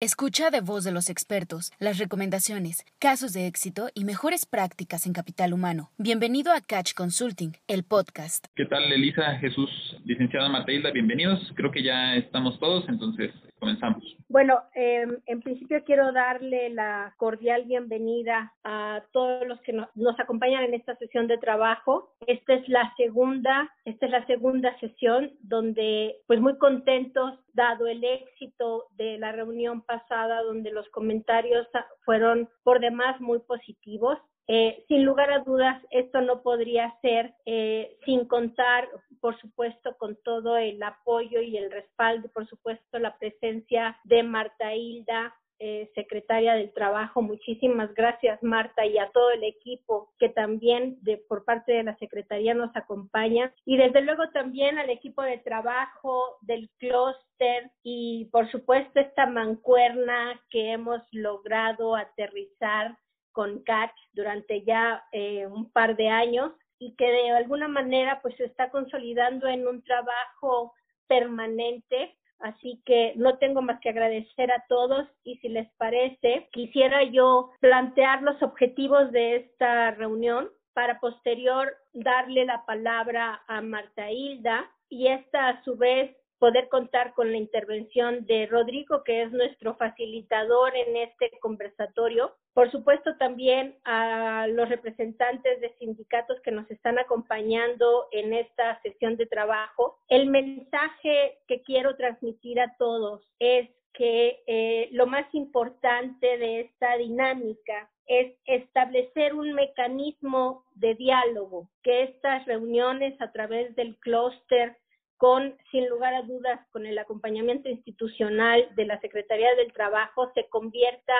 Escucha de voz de los expertos las recomendaciones, casos de éxito y mejores prácticas en capital humano. Bienvenido a Catch Consulting, el podcast. ¿Qué tal, Elisa, Jesús, licenciada Matilda? Bienvenidos. Creo que ya estamos todos, entonces comenzamos. Bueno, eh, en principio quiero darle la cordial bienvenida a todos los que nos, nos, acompañan en esta sesión de trabajo. Esta es la segunda, esta es la segunda sesión donde, pues muy contentos, dado el éxito de la reunión pasada, donde los comentarios fueron por demás muy positivos. Eh, sin lugar a dudas, esto no podría ser eh, sin contar, por supuesto, con todo el apoyo y el respaldo, por supuesto, la presencia de Marta Hilda, eh, secretaria del Trabajo. Muchísimas gracias, Marta, y a todo el equipo que también de, por parte de la Secretaría nos acompaña. Y desde luego también al equipo de trabajo del clúster y, por supuesto, esta mancuerna que hemos logrado aterrizar con CAC durante ya eh, un par de años y que de alguna manera pues se está consolidando en un trabajo permanente. Así que no tengo más que agradecer a todos y si les parece, quisiera yo plantear los objetivos de esta reunión para posterior darle la palabra a Marta Hilda y esta a su vez poder contar con la intervención de Rodrigo, que es nuestro facilitador en este conversatorio. Por supuesto, también a los representantes de sindicatos que nos están acompañando en esta sesión de trabajo. El mensaje que quiero transmitir a todos es que eh, lo más importante de esta dinámica es establecer un mecanismo de diálogo, que estas reuniones a través del clúster con, sin lugar a dudas, con el acompañamiento institucional de la Secretaría del Trabajo, se convierta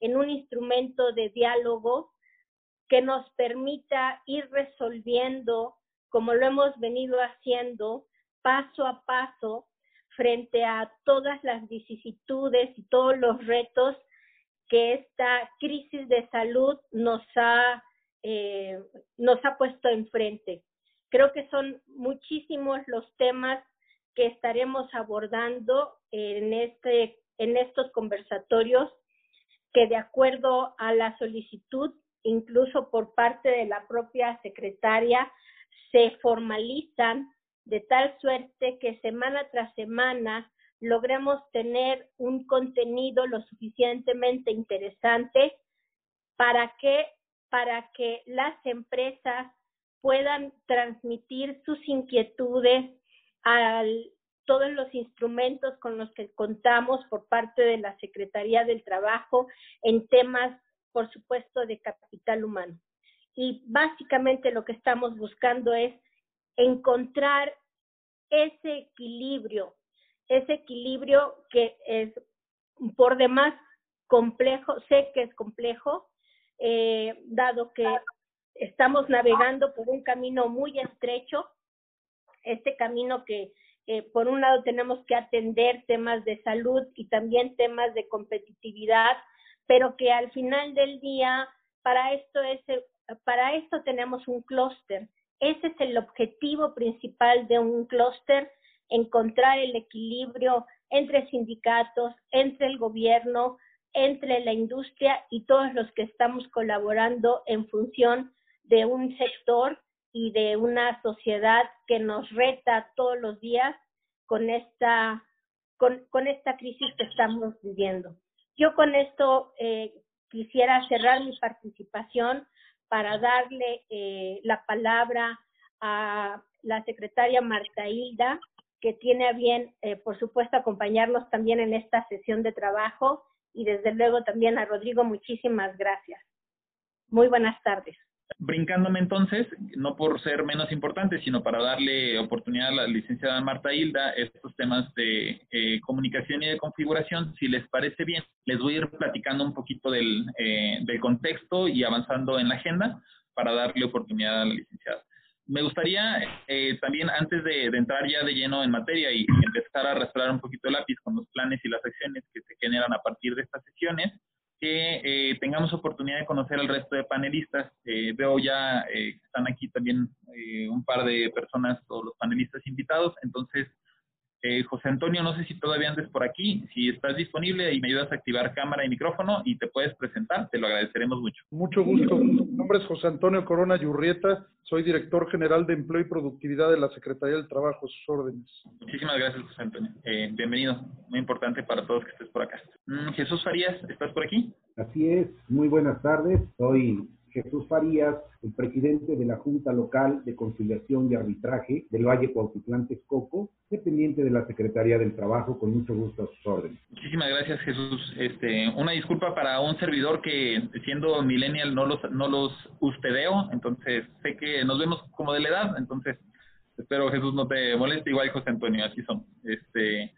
en un instrumento de diálogo que nos permita ir resolviendo, como lo hemos venido haciendo, paso a paso, frente a todas las vicisitudes y todos los retos que esta crisis de salud nos ha, eh, nos ha puesto enfrente. Creo que son muchísimos los temas que estaremos abordando en, este, en estos conversatorios que de acuerdo a la solicitud, incluso por parte de la propia secretaria, se formalizan de tal suerte que semana tras semana logremos tener un contenido lo suficientemente interesante para que para que las empresas puedan transmitir sus inquietudes a todos los instrumentos con los que contamos por parte de la Secretaría del Trabajo en temas, por supuesto, de capital humano. Y básicamente lo que estamos buscando es encontrar ese equilibrio, ese equilibrio que es por demás complejo, sé que es complejo, eh, dado que estamos navegando por un camino muy estrecho, este camino que eh, por un lado tenemos que atender temas de salud y también temas de competitividad, pero que al final del día para esto es para esto tenemos un clúster. Ese es el objetivo principal de un clúster, encontrar el equilibrio entre sindicatos, entre el gobierno, entre la industria y todos los que estamos colaborando en función de un sector y de una sociedad que nos reta todos los días con esta, con, esta crisis que estamos viviendo. Yo con esto eh, quisiera cerrar mi participación para darle eh, la palabra a la secretaria Marta Hilda, que tiene a bien, eh, por supuesto, acompañarnos también en esta sesión de trabajo y desde luego también a Rodrigo, muchísimas gracias. Muy buenas tardes. Brincándome entonces, no por ser menos importante, sino para darle oportunidad a la licenciada Marta Hilda estos temas de eh, comunicación y de configuración, si les parece bien, les voy a ir platicando un poquito del, eh, del contexto y avanzando en la agenda para darle oportunidad a la licenciada. Me gustaría eh, también, antes de, de, entrar ya de lleno en materia y empezar a arrastrar un poquito el lápiz con los planes y las acciones que se generan a partir de estas sesiones, que eh, tengamos oportunidad de conocer al resto de panelistas. Eh, veo ya eh, que están aquí también un par de personas, todos los panelistas invitados. Entonces, Eh, José Antonio, no sé si todavía andes por aquí, si estás disponible y me ayudas a activar cámara y micrófono y te puedes presentar, te lo agradeceremos mucho. Mucho gusto. Mi nombre es José Antonio Corona Yurrieta, soy director general de Empleo y Productividad de la Secretaría del Trabajo, sus órdenes. Muchísimas gracias, José Antonio. Eh, bienvenido, muy importante para todos que estés por acá. Mm, Jesús Farías, ¿estás por aquí? Así es, muy buenas tardes, soy Jesús Farías, el presidente de la Junta Local de Conciliación y Arbitraje del Valle Cuautitlán Texcoco, dependiente de la Secretaría del Trabajo, con mucho gusto a sus órdenes. Muchísimas gracias, Jesús. Este, una disculpa para un servidor que, siendo millennial, no los, no los ustedeo, entonces sé que nos vemos como de la edad, entonces espero, Jesús, no te moleste, igual José Antonio, así son. Este,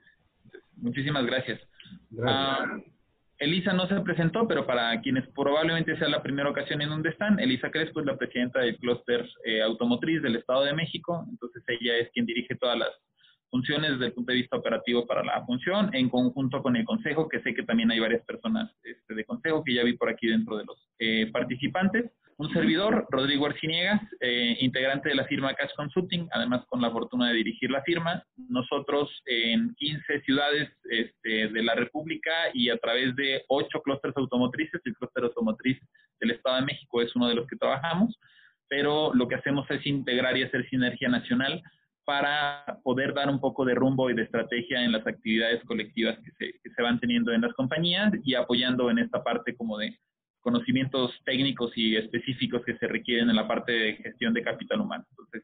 muchísimas gracias. Gracias. Ah, Elisa no se presentó, pero para quienes probablemente sea la primera ocasión en donde están, Elisa Crespo es la presidenta del clúster eh, automotriz del Estado de México, entonces ella es quien dirige todas las funciones desde el punto de vista operativo para la función, en conjunto con el Consejo, que sé que también hay varias personas este, de Consejo que ya vi por aquí dentro de los eh, participantes. Un servidor, Rodrigo Arciniegas, eh, integrante de la firma Cash Consulting, además con la fortuna de dirigir la firma. Nosotros en 15 ciudades este, de la República y a través de 8 clústeres automotrices, el clúster automotriz del Estado de México es uno de los que trabajamos, pero lo que hacemos es integrar y hacer sinergia nacional para poder dar un poco de rumbo y de estrategia en las actividades colectivas que se, que se van teniendo en las compañías y apoyando en esta parte como de conocimientos técnicos y específicos que se requieren en la parte de gestión de capital humano. Entonces,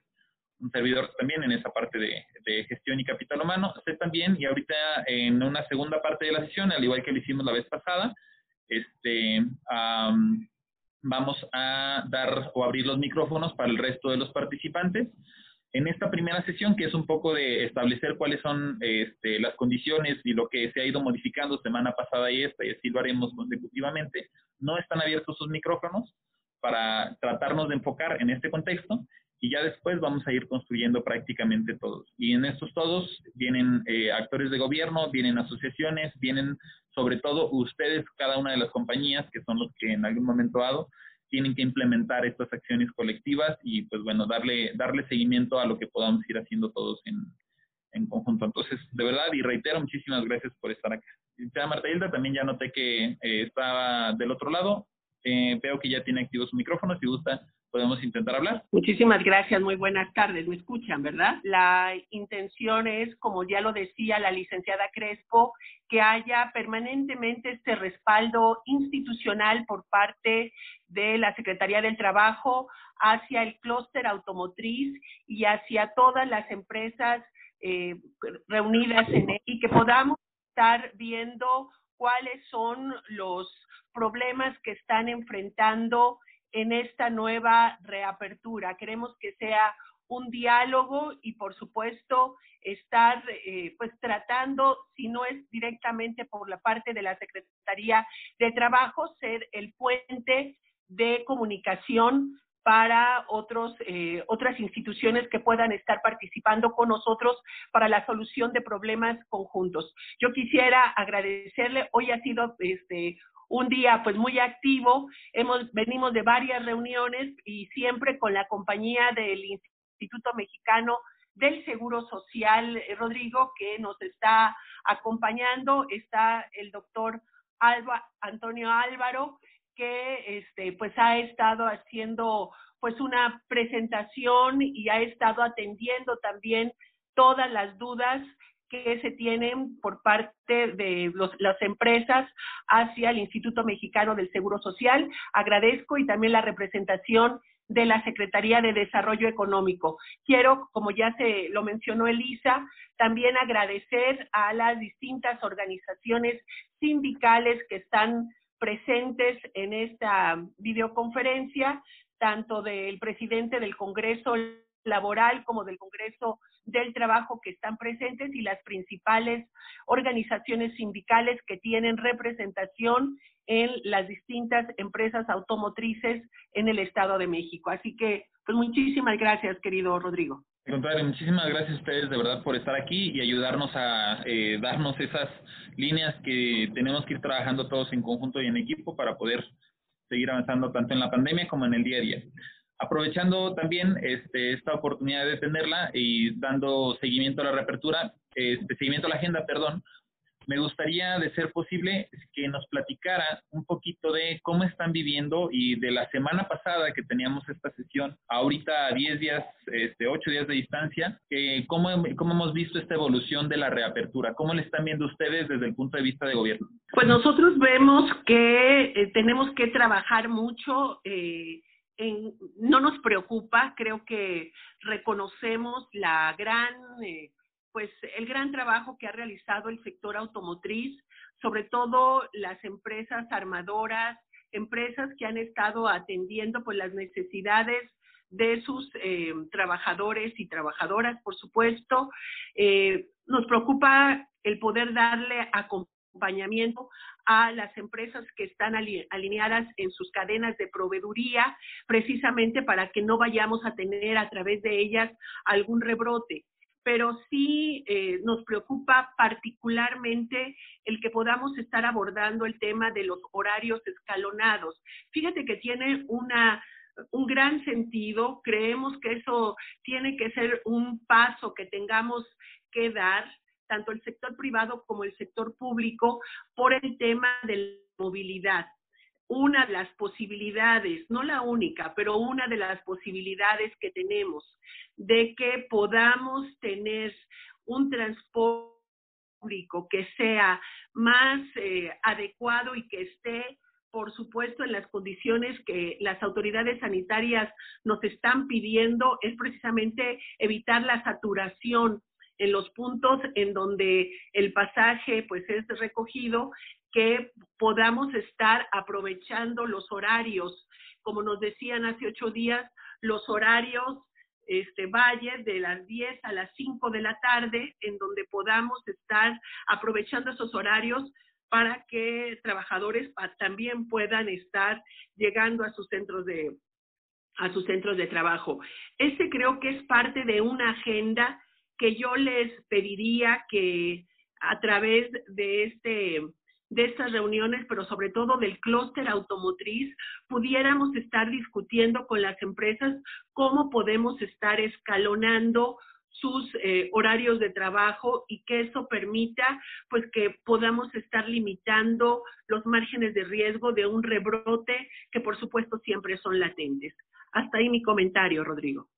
un servidor también en esa parte de, gestión y capital humano. Sé también, y ahorita en una segunda parte de la sesión, al igual que lo hicimos la vez pasada, este, vamos a dar o abrir los micrófonos para el resto de los participantes. En esta primera sesión, que es un poco de establecer cuáles son este, las condiciones y lo que se ha ido modificando semana pasada y esta, y así lo haremos consecutivamente, no están abiertos sus micrófonos para tratarnos de enfocar en este contexto y ya después vamos a ir construyendo prácticamente todos. Y en estos todos vienen eh, actores de gobierno, vienen asociaciones, vienen sobre todo ustedes, cada una de las compañías, que son los que en algún momento dado tienen que implementar estas acciones colectivas y pues bueno, darle, darle seguimiento a lo que podamos ir haciendo todos en, en conjunto. Entonces, de verdad, y reitero, muchísimas gracias por estar acá. Ya Marta Hilda, también ya noté que eh, estaba del otro lado. Eh, veo que ya tiene activos su micrófono. Si gusta, podemos intentar hablar. Muchísimas gracias, muy buenas tardes. ¿Me escuchan, verdad? La intención es, como ya lo decía la licenciada Crespo, que haya permanentemente este respaldo institucional por parte de la Secretaría del Trabajo hacia el clúster automotriz y hacia todas las empresas eh, reunidas en él y que podamos estar viendo cuáles son los problemas que están enfrentando en esta nueva reapertura. Queremos que sea un diálogo y por supuesto estar eh, pues tratando, si no es directamente por la parte de la Secretaría de Trabajo, ser el puente de comunicación para otros, eh, otras instituciones que puedan estar participando con nosotros para la solución de problemas conjuntos. Yo quisiera agradecerle, hoy ha sido este, un día pues muy activo, hemos, venimos de varias reuniones y siempre con la compañía del Instituto Mexicano del Seguro Social, eh, Rodrigo, que nos está acompañando, está el doctor Alba, Antonio Álvaro, que este, pues ha estado haciendo pues una presentación y ha estado atendiendo también todas las dudas que se tienen por parte de las empresas hacia el Instituto Mexicano del Seguro Social. Agradezco y también la representación de la Secretaría de Desarrollo Económico. Quiero, como ya se lo mencionó Elisa, también agradecer a las distintas organizaciones sindicales que están presentes en esta videoconferencia, tanto del presidente del Congreso Laboral como del Congreso del Trabajo que están presentes y las principales organizaciones sindicales que tienen representación en las distintas empresas automotrices en el Estado de México. Así que, pues muchísimas gracias, querido Rodrigo. Contrario, muchísimas gracias a ustedes de verdad por estar aquí y ayudarnos a eh, darnos esas líneas que tenemos que ir trabajando todos en conjunto y en equipo para poder seguir avanzando tanto en la pandemia como en el día a día. Aprovechando también este, esta oportunidad de tenerla y dando seguimiento a la reapertura, este seguimiento a la agenda, perdón, me gustaría, de ser posible, que nos platicara un poquito de cómo están viviendo y de la semana pasada que teníamos esta sesión, ahorita a 10 días, este, 8 días de distancia, cómo, cómo hemos visto esta evolución de la reapertura, cómo le están viendo ustedes desde el punto de vista de gobierno. Pues nosotros vemos que eh, tenemos que trabajar mucho. Eh, no nos preocupa, creo que reconocemos la gran eh, pues el gran trabajo que ha realizado el sector automotriz, sobre todo las empresas armadoras, empresas que han estado atendiendo pues las necesidades de sus eh, trabajadores y trabajadoras, por supuesto. Eh, nos preocupa el poder darle acompañamiento a las empresas que están alineadas en sus cadenas de proveeduría, precisamente para que no vayamos a tener a través de ellas algún rebrote pero sí eh, nos preocupa particularmente el que podamos estar abordando el tema de los horarios escalonados. Fíjate que tiene una, un gran sentido, creemos que eso tiene que ser un paso que tengamos que dar, tanto el sector privado como el sector público, por el tema de la movilidad. Una de las posibilidades, no la única, pero una de las posibilidades que tenemos de que podamos tener un transporte público que sea más eh, adecuado y que esté, por supuesto, en las condiciones que las autoridades sanitarias nos están pidiendo, es precisamente evitar la saturación en los puntos en donde el pasaje pues es recogido, que podamos estar aprovechando los horarios, como nos decían hace ocho días, los horarios este valle de las 10 a las 5 de la tarde, en donde podamos estar aprovechando esos horarios para que trabajadores también puedan estar llegando a sus centros de a sus centros de trabajo. Ese creo que es parte de una agenda que yo les pediría que a través de este de estas reuniones, pero sobre todo del clúster automotriz, pudiéramos estar discutiendo con las empresas cómo podemos estar escalonando sus eh, horarios de trabajo y que eso permita pues que podamos estar limitando los márgenes de riesgo de un rebrote que por supuesto siempre son latentes. Hasta ahí mi comentario, Rodrigo.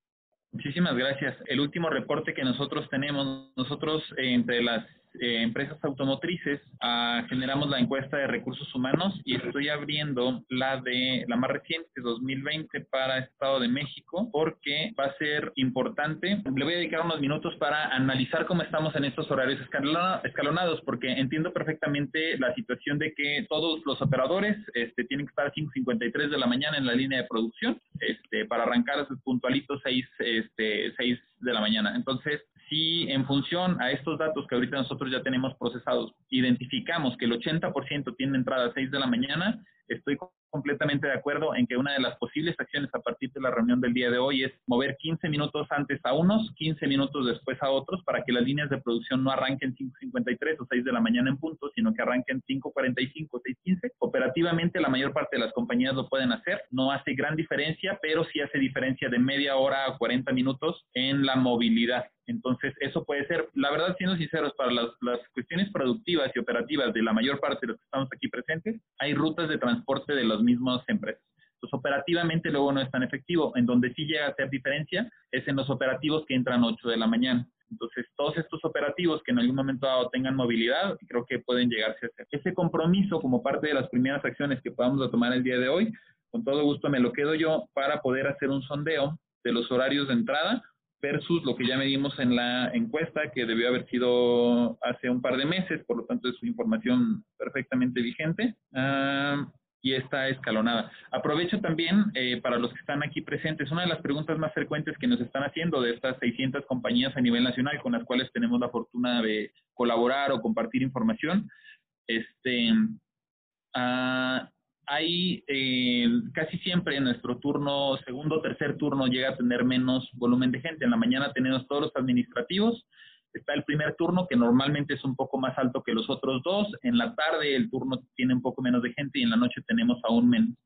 Muchísimas gracias. El último reporte que nosotros tenemos, nosotros eh, entre las eh, empresas automotrices ah, generamos la encuesta de recursos humanos y estoy abriendo la de la más reciente 2020 para Estado de México porque va a ser importante. Le voy a dedicar unos minutos para analizar cómo estamos en estos horarios escalonados porque entiendo perfectamente la situación de que todos los operadores este, tienen que estar a 5.53 de la mañana en la línea de producción este, para arrancar a sus puntualitos 6, este, 6 de la mañana. Entonces, si en función a estos datos que ahorita nosotros ya tenemos procesados, identificamos que el 80% tiene entrada a 6 de la mañana, estoy completamente de acuerdo en que una de las posibles acciones a partir de la reunión del día de hoy es mover 15 minutos antes a unos, 15 minutos después a otros, para que las líneas de producción no arranquen 5.53 o 6 de la mañana en punto, sino que arranquen 5.45 o 6.15. Operativamente la mayor parte de las compañías lo pueden hacer, no hace gran diferencia, pero sí hace diferencia de media hora a 40 minutos en la movilidad. Entonces, eso puede ser, la verdad, siendo sinceros, para las, las, cuestiones productivas y operativas de la mayor parte de los que estamos aquí presentes, hay rutas de transporte de las mismas empresas. Entonces, operativamente luego no es tan efectivo. En donde sí llega a hacer diferencia es en los operativos que entran 8 de la mañana. Entonces, todos estos operativos que en algún momento dado tengan movilidad, creo que pueden llegarse a hacer. Ese compromiso como parte de las primeras acciones que podamos tomar el día de hoy, con todo gusto me lo quedo yo para poder hacer un sondeo de los horarios de entrada versus lo que ya medimos en la encuesta que debió haber sido hace un par de meses, por lo tanto es información perfectamente vigente. Ah, y está escalonada. Aprovecho también eh, para los que están aquí presentes, una de las preguntas más frecuentes que nos están haciendo de estas 600 compañías a nivel nacional con las cuales tenemos la fortuna de colaborar o compartir información, este, uh, hay eh, casi siempre en nuestro turno, segundo o tercer turno, llega a tener menos volumen de gente. En la mañana tenemos todos los administrativos, está el primer turno que normalmente es un poco más alto que los otros dos, en la tarde el turno tiene un poco menos de gente y en la noche tenemos aún menos.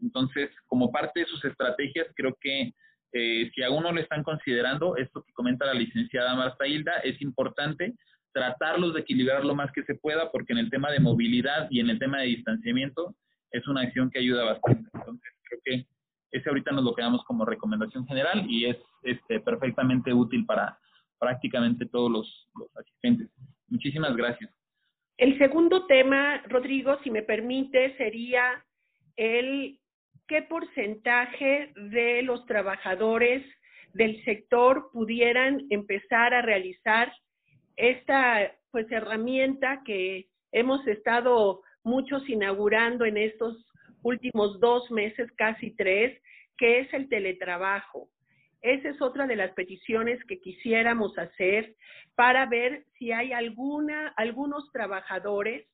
Entonces, como parte de sus estrategias, creo que eh, si aún no lo están considerando, esto que comenta la licenciada Marta Hilda es importante tratarlos de equilibrar lo más que se pueda, porque en el tema de movilidad y en el tema de distanciamiento es una acción que ayuda bastante. Entonces, creo que ese ahorita nos lo quedamos como recomendación general y es este, perfectamente útil para prácticamente todos los, asistentes. Muchísimas gracias. El segundo tema, Rodrigo, si me permite, sería el qué porcentaje de los trabajadores del sector pudieran empezar a realizar esta pues herramienta que hemos estado muchos inaugurando en estos últimos dos meses, casi tres, que es el teletrabajo. Esa es otra de las peticiones que quisiéramos hacer para ver si hay alguna, algunos trabajadores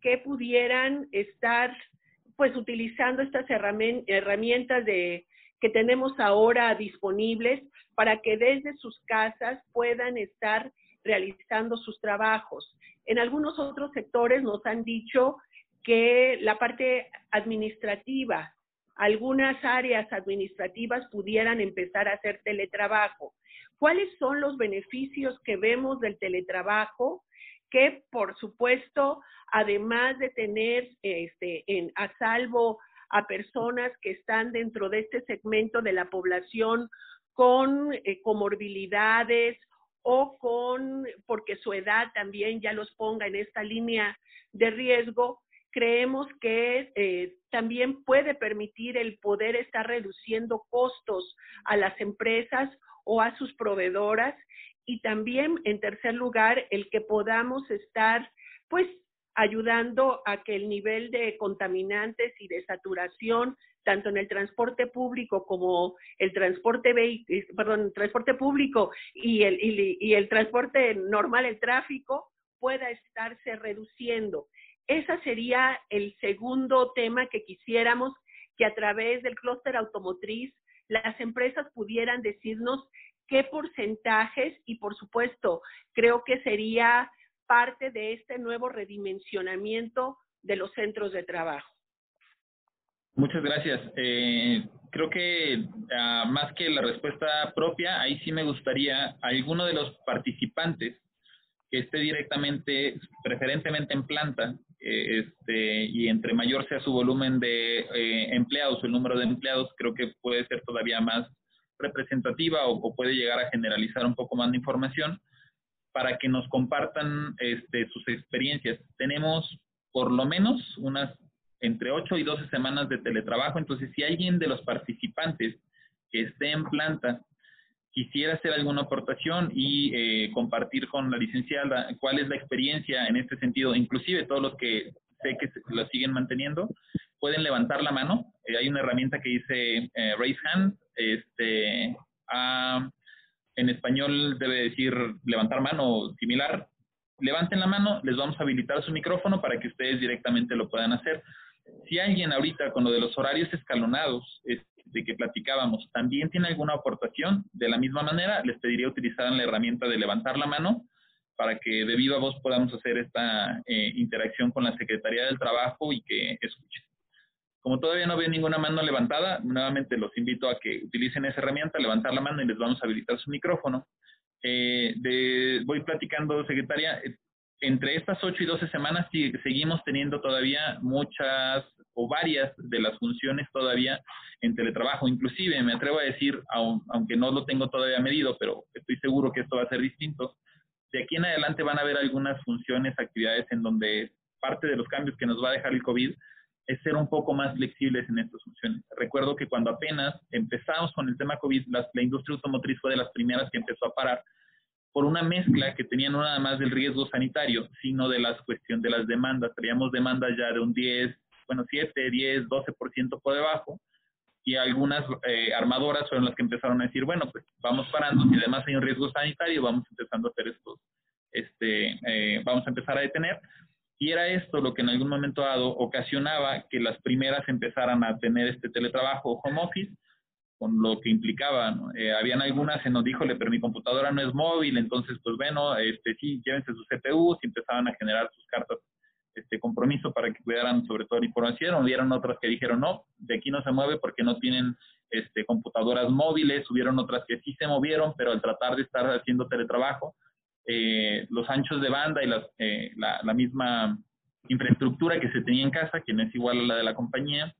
que pudieran estar pues utilizando estas herramientas de, que tenemos ahora disponibles para que desde sus casas puedan estar realizando sus trabajos. En algunos otros sectores nos han dicho que la parte administrativa, algunas áreas administrativas pudieran empezar a hacer teletrabajo. ¿Cuáles son los beneficios que vemos del teletrabajo? Que, por supuesto, además de tener este, a salvo a personas que están dentro de este segmento de la población con eh, comorbilidades o con, porque su edad también ya los ponga en esta línea de riesgo, creemos que eh, también puede permitir el poder estar reduciendo costos a las empresas o a sus proveedoras y también, en tercer lugar, el que podamos estar, pues, ayudando a que el nivel de contaminantes y de saturación tanto en el transporte público como el transporte perdón, transporte público y el, y el transporte normal, el tráfico, pueda estarse reduciendo. Ese sería el segundo tema que quisiéramos que a través del clúster automotriz las empresas pudieran decirnos qué porcentajes y por supuesto creo que sería parte de este nuevo redimensionamiento de los centros de trabajo. Muchas gracias. Eh, creo que ah, más que la respuesta propia, ahí sí me gustaría alguno de los participantes que esté directamente, preferentemente en planta, este, y entre mayor sea su volumen de eh, empleados o el número de empleados, creo que puede ser todavía más representativa o, puede llegar a generalizar un poco más de información para que nos compartan este, sus experiencias. Tenemos por lo menos unas entre 8 y 12 semanas de teletrabajo, entonces si alguien de los participantes que esté en planta quisiera hacer alguna aportación y eh, compartir con la licenciada cuál es la experiencia en este sentido, inclusive todos los que sé que lo siguen manteniendo, pueden levantar la mano. Eh, hay una herramienta que dice eh, raise hand, este, en español debe decir levantar mano similar. Levanten la mano, les vamos a habilitar su micrófono para que ustedes directamente lo puedan hacer. Si alguien ahorita con lo de los horarios escalonados, de que platicábamos, también tiene alguna aportación, de la misma manera, les pediría utilizar la herramienta de levantar la mano para que de viva voz podamos hacer esta eh, interacción con la Secretaría del Trabajo y que escuchen. Como todavía no veo ninguna mano levantada, nuevamente los invito a que utilicen esa herramienta, levantar la mano y les vamos a habilitar su micrófono. Eh, voy platicando, secretaria, entre estas 8 y 12 semanas seguimos teniendo todavía muchas o varias de las funciones todavía en teletrabajo. Inclusive me atrevo a decir, aunque no lo tengo todavía medido, pero estoy seguro que esto va a ser distinto, de aquí en adelante van a haber algunas funciones, actividades en donde parte de los cambios que nos va a dejar el COVID es ser un poco más flexibles en estas funciones. Recuerdo que cuando apenas empezamos con el tema COVID, la industria automotriz fue de las primeras que empezó a parar por una mezcla que tenía no nada más del riesgo sanitario, sino de las cuestión de las demandas. Teníamos demandas ya de un 10, bueno, 7, 10, 12% por debajo, y algunas eh, armadoras fueron las que empezaron a decir, bueno, pues vamos parando, si además hay un riesgo sanitario, vamos empezando a hacer estos, este, eh, vamos a empezar a detener. Y era esto lo que en algún momento dado ocasionaba que las primeras empezaran a tener este teletrabajo home office, con lo que implicaba. Eh, habían algunas en nos dijo, pero mi computadora no es móvil, entonces, pues bueno, este, sí, llévense sus CPUs y empezaban a generar sus cartas este compromiso para que cuidaran sobre todo la información. Hubieron otras que dijeron, no, de aquí no se mueve porque no tienen este, computadoras móviles. Hubieron otras que sí se movieron, pero al tratar de estar haciendo teletrabajo, eh, los anchos de banda y eh, la, la, misma infraestructura que se tenía en casa, que no es igual a la de la compañía,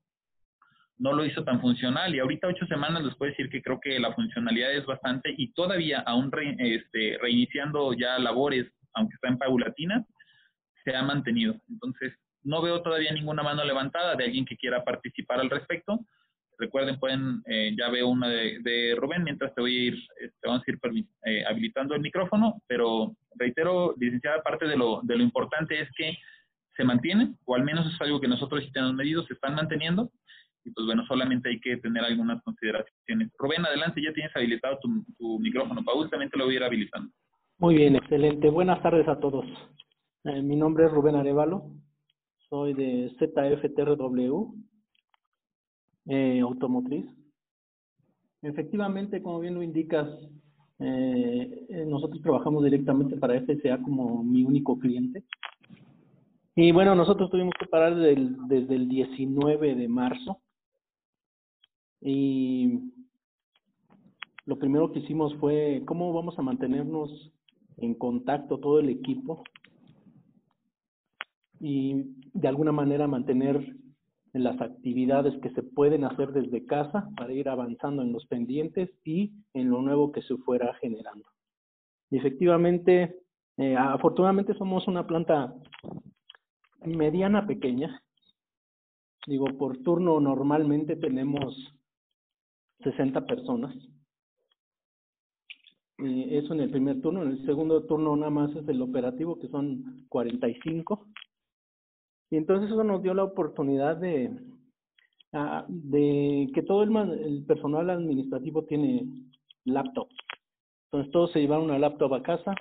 no lo hizo tan funcional. Y ahorita, ocho semanas, les puedo decir que creo que la funcionalidad es bastante y todavía, aún este, reiniciando ya labores, aunque está en paulatina, se ha mantenido. Entonces, no veo todavía ninguna mano levantada de alguien que quiera participar al respecto. Recuerden, pueden, eh, ya veo una de, Rubén, mientras te voy a ir, este, vamos a ir eh, habilitando el micrófono, pero reitero, licenciada, parte de lo, de lo importante es que se mantienen, o al menos es algo que nosotros tenemos medido, se están manteniendo, y pues bueno, solamente hay que tener algunas consideraciones. Rubén, adelante, ya tienes habilitado tu, micrófono. Paul también te lo voy a ir habilitando. Muy bien, excelente. Buenas tardes a todos. Eh, mi nombre es Rubén Arevalo, soy de ZFTRW, eh, automotriz. Efectivamente, como bien lo indicas, eh, eh nosotros trabajamos directamente para FSA como mi único cliente. Y bueno, nosotros tuvimos que parar desde el, desde el 19 de marzo y lo primero que hicimos fue cómo vamos a mantenernos en contacto todo el equipo y de alguna manera mantener las actividades que se pueden hacer desde casa para ir avanzando en los pendientes y en lo nuevo que se fuera generando. Y efectivamente, eh, afortunadamente somos una planta mediana pequeña. Digo, por turno normalmente tenemos 60 personas. eso en el primer turno. En el segundo turno nada más es el operativo, que son 45. Y entonces eso nos dio la oportunidad de, que todo el, el personal administrativo tiene laptop. Entonces todos se llevaron una laptop a casa.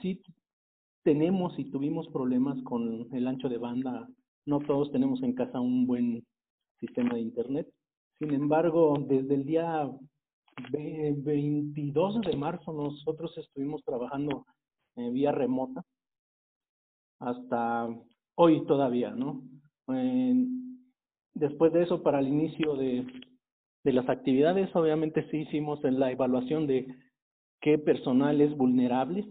Sí tenemos y tuvimos problemas con el ancho de banda. No todos tenemos en casa un buen sistema de internet. Sin embargo, desde el día 22 de marzo nosotros estuvimos trabajando eh, vía remota hasta hoy todavía, ¿no? después de eso, para el inicio de, de las actividades, obviamente sí hicimos la evaluación de qué personal es vulnerable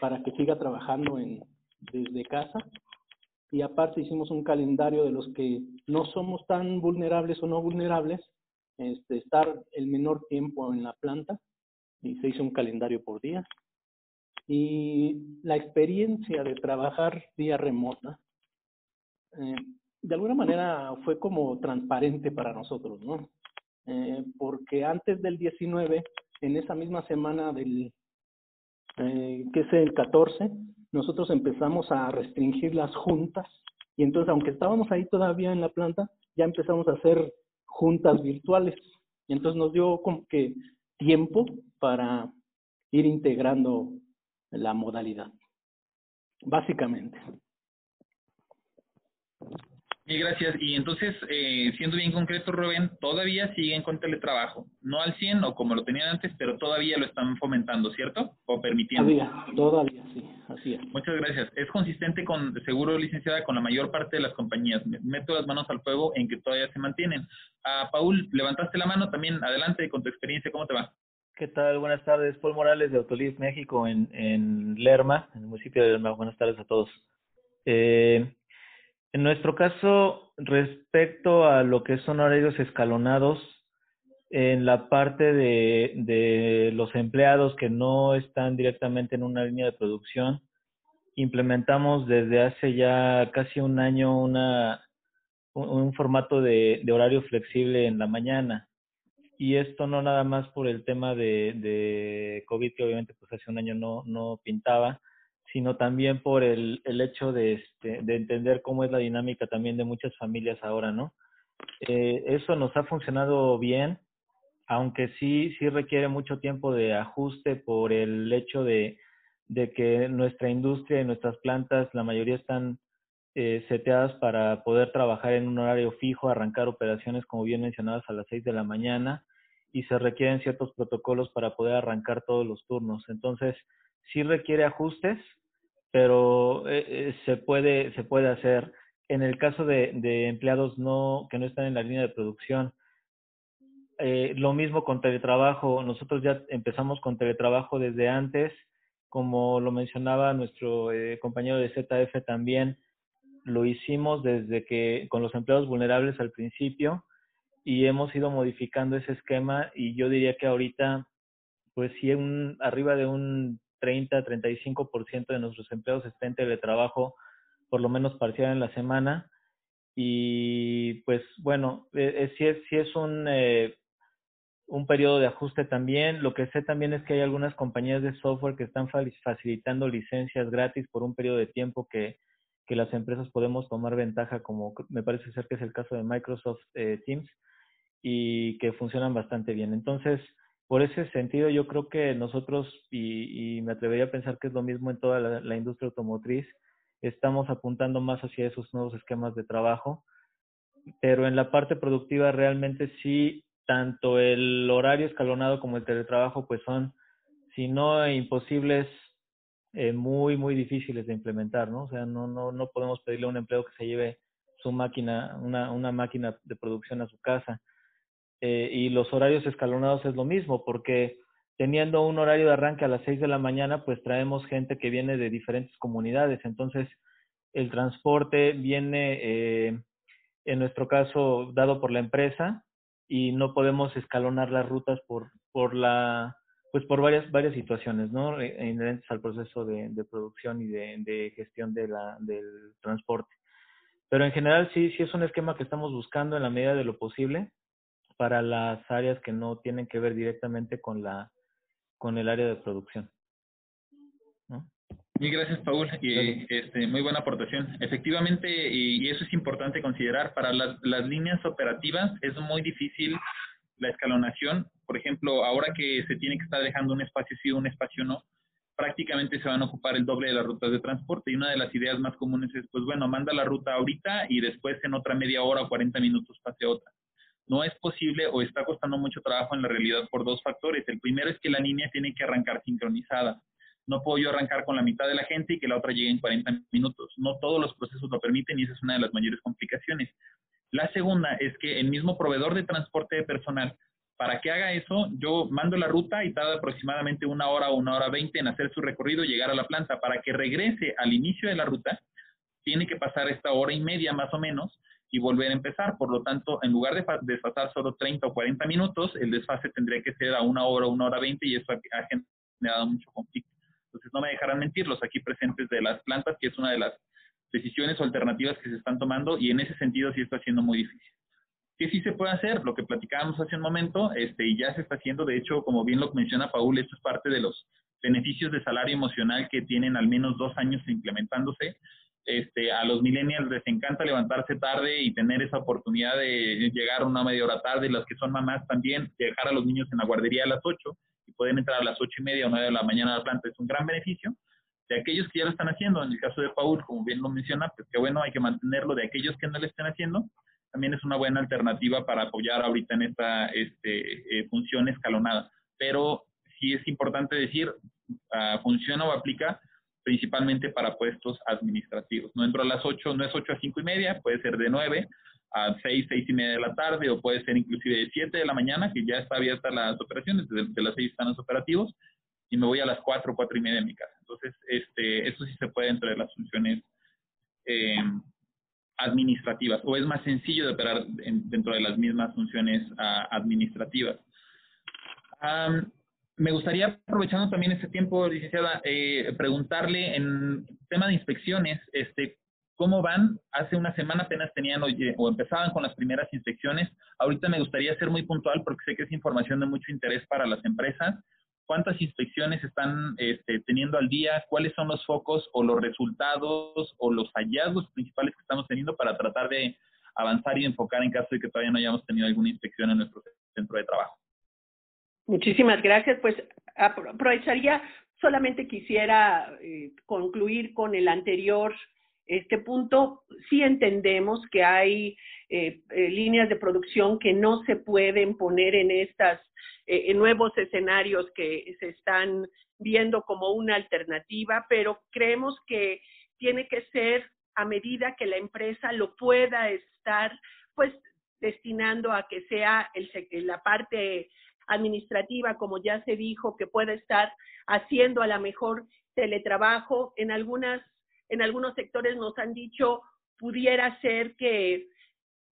para que siga trabajando en, desde casa y aparte hicimos un calendario de los que no somos tan vulnerables o no vulnerables, este, estar el menor tiempo en la planta y se hizo un calendario por día. Y la experiencia de trabajar vía remota, eh, de alguna manera fue como transparente para nosotros, ¿no? Eh, porque antes del 19, en esa misma semana del, eh, que es el 14, nosotros empezamos a restringir las juntas y entonces aunque estábamos ahí todavía en la planta, ya empezamos a hacer juntas virtuales. Y entonces nos dio como que tiempo para ir integrando la modalidad, básicamente. Sí, gracias. Y entonces, eh, siendo bien concreto, Rubén, todavía siguen con teletrabajo. No al 100 o como lo tenían antes, pero todavía lo están fomentando, ¿cierto? O permitiendo. Todavía, todavía, sí, así es. Muchas gracias. Es consistente con, seguro, licenciada, con la mayor parte de las compañías. Meto las manos al fuego en que todavía se mantienen. Ah, Paul, levantaste la mano también. Adelante con tu experiencia. ¿Cómo te va? ¿Qué tal? Buenas tardes. Paul Morales de Autoliv México en, en Lerma, en el municipio de Lerma. Buenas tardes a todos. Eh, en nuestro caso, respecto a lo que son horarios escalonados, en la parte de, de los empleados que no están directamente en una línea de producción, implementamos desde hace ya casi un año una, un, formato de, horario flexible en la mañana. Y esto no nada más por el tema de, de COVID, que obviamente pues hace un año no, no pintaba, sino también por el, el hecho de, este, de entender cómo es la dinámica también de muchas familias ahora, ¿no? Eh, eso nos ha funcionado bien, aunque sí, sí requiere mucho tiempo de ajuste por el hecho de, de que nuestra industria y nuestras plantas, la mayoría están eh, seteadas para poder trabajar en un horario fijo, arrancar operaciones, como bien mencionadas, a las 6 de la mañana, y se requieren ciertos protocolos para poder arrancar todos los turnos. Entonces, sí requiere ajustes, pero eh, eh, se puede se puede hacer en el caso de, de, empleados no que no están en la línea de producción eh, lo mismo con teletrabajo. Nosotros ya empezamos con teletrabajo desde antes como lo mencionaba nuestro eh, compañero de ZF también, lo hicimos desde que con los empleados vulnerables al principio y hemos ido modificando ese esquema y yo diría que ahorita pues sí un arriba de un 30, 35% de nuestros empleados estén en teletrabajo por lo menos parcial en la semana y pues bueno, eh, sí, es, sí es un, eh, un periodo de ajuste también. Lo que sé también es que hay algunas compañías de software que están facilitando licencias gratis por un periodo de tiempo que, que las empresas podemos tomar ventaja, como me parece ser que es el caso de Microsoft eh, Teams, y que funcionan bastante bien. Entonces, por ese sentido, yo creo que nosotros, y, y me atrevería a pensar que es lo mismo en toda la industria automotriz, estamos apuntando más hacia esos nuevos esquemas de trabajo, pero en la parte productiva realmente sí, tanto el horario escalonado como el teletrabajo, pues son, si no imposibles, eh, muy, muy difíciles de implementar, ¿no? O sea, no, no, no podemos pedirle a un empleo que se lleve su máquina, una, una máquina de producción a su casa. Eh, y los horarios escalonados es lo mismo, porque teniendo un horario de arranque a las 6 de la mañana, pues traemos gente que viene de diferentes comunidades. Entonces, el transporte viene, eh, en nuestro caso, dado por la empresa y no podemos escalonar las rutas por, por la pues por varias varias situaciones no e, inherentes al proceso de, de producción y de, de, gestión de la del transporte pero en general sí sí es un esquema que estamos buscando en la medida de lo posible para las áreas que no tienen que ver directamente con la con el área de producción. Muy gracias, Paul. Y, este, muy buena aportación. Efectivamente, y, eso es importante considerar, para las, las líneas operativas es muy difícil la escalonación. Por ejemplo, ahora que se tiene que estar dejando un espacio sí o un espacio no, prácticamente se van a ocupar el doble de las rutas de transporte. Y una de las ideas más comunes es, pues bueno, manda la ruta ahorita y después en otra media hora o 40 minutos pase otra no es posible o está costando mucho trabajo en la realidad por dos factores. El primero es que la línea tiene que arrancar sincronizada. No puedo yo arrancar con la mitad de la gente y que la otra llegue en 40 minutos. No todos los procesos lo permiten y esa es una de las mayores complicaciones. La segunda es que el mismo proveedor de transporte de personal, para que haga eso, yo mando la ruta y tarda aproximadamente una hora o una hora veinte en hacer su recorrido y llegar a la planta. Para que regrese al inicio de la ruta, tiene que pasar esta hora y media más o menos y volver a empezar. Por lo tanto, en lugar de desfasar solo 30 o 40 minutos, el desfase tendría que ser a una hora o una hora 20 y eso ha generado mucho conflicto. Entonces, no me dejarán mentir los aquí presentes de las plantas, que es una de las decisiones o alternativas que se están tomando y en ese sentido sí está siendo muy difícil. ¿Qué sí se puede hacer? Lo que platicábamos hace un momento, este, y ya se está haciendo, de hecho, como bien lo menciona Paul, esto es parte de los beneficios de salario emocional que tienen al menos dos años implementándose este, a los millennials les encanta levantarse tarde y tener esa oportunidad de llegar una media hora tarde, las que son mamás también, dejar a los niños en la guardería a las 8 pueden entrar a las ocho y media o 9 de la mañana a la planta, es un gran beneficio. De aquellos que ya lo están haciendo, en el caso de Paul, como bien lo menciona, pues que bueno, hay que mantenerlo. De aquellos que no lo estén haciendo, también es una buena alternativa para apoyar ahorita en esta este, eh, función escalonada. Pero sí es importante decir, uh, funciona o aplica principalmente para puestos administrativos. No entro a las 8, no es 8 a 5 y media, puede ser de 9 a 6, 6 y media de la tarde, o puede ser inclusive de 7 de la mañana, que ya está abierta las operaciones, desde, las 6 están los operativos, y me voy a las 4, 4 y media en mi casa. Entonces, este, eso sí se puede dentro de las funciones eh, administrativas, o es más sencillo de operar dentro de las mismas funciones uh, administrativas. Me gustaría, aprovechando también este tiempo, licenciada, eh, preguntarle en tema de inspecciones, este, ¿cómo van? Hace una semana apenas tenían o empezaban con las primeras inspecciones. Ahorita me gustaría ser muy puntual porque sé que es información de mucho interés para las empresas. ¿Cuántas inspecciones están este, teniendo al día? ¿Cuáles son los focos o los resultados o los hallazgos principales que estamos teniendo para tratar de avanzar y enfocar en caso de que todavía no hayamos tenido alguna inspección en nuestro centro de trabajo? Muchísimas gracias. Pues aprovecharía, solamente quisiera eh, concluir con el anterior este punto. Sí entendemos que hay eh, eh, líneas de producción que no se pueden poner en estas en nuevos escenarios que se están viendo como una alternativa, pero creemos que tiene que ser a medida que la empresa lo pueda estar, pues destinando a que sea el, la parte administrativa, como ya se dijo, que puede estar haciendo a lo mejor teletrabajo. En algunas, en algunos sectores nos han dicho pudiera ser que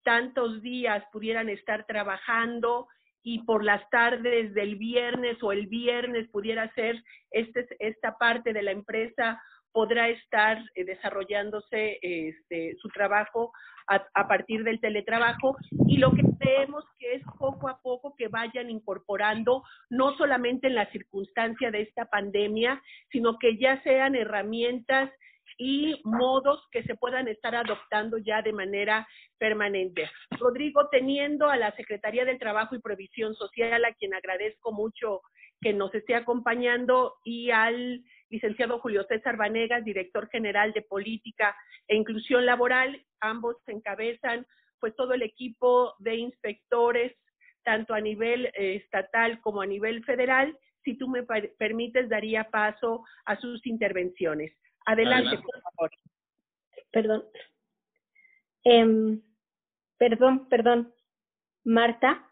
tantos días pudieran estar trabajando y por las tardes del viernes o el viernes pudiera ser este, esta parte de la empresa podrá estar eh, desarrollándose este, su trabajo a, a, partir del teletrabajo y lo que creemos que es poco a poco que vayan incorporando, no solamente en la circunstancia de esta pandemia, sino que ya sean herramientas y modos que se puedan estar adoptando ya de manera permanente. Rodrigo, teniendo a la Secretaría del Trabajo y Previsión Social, a quien agradezco mucho que nos esté acompañando, y al licenciado Julio César Vanegas, director general de Política e Inclusión Laboral, ambos encabezan pues todo el equipo de inspectores, tanto a nivel eh, estatal como a nivel federal. Si tú me permites, daría paso a sus intervenciones. Adelante, Adelante. por favor. Perdón. Eh, perdón, perdón. Marta.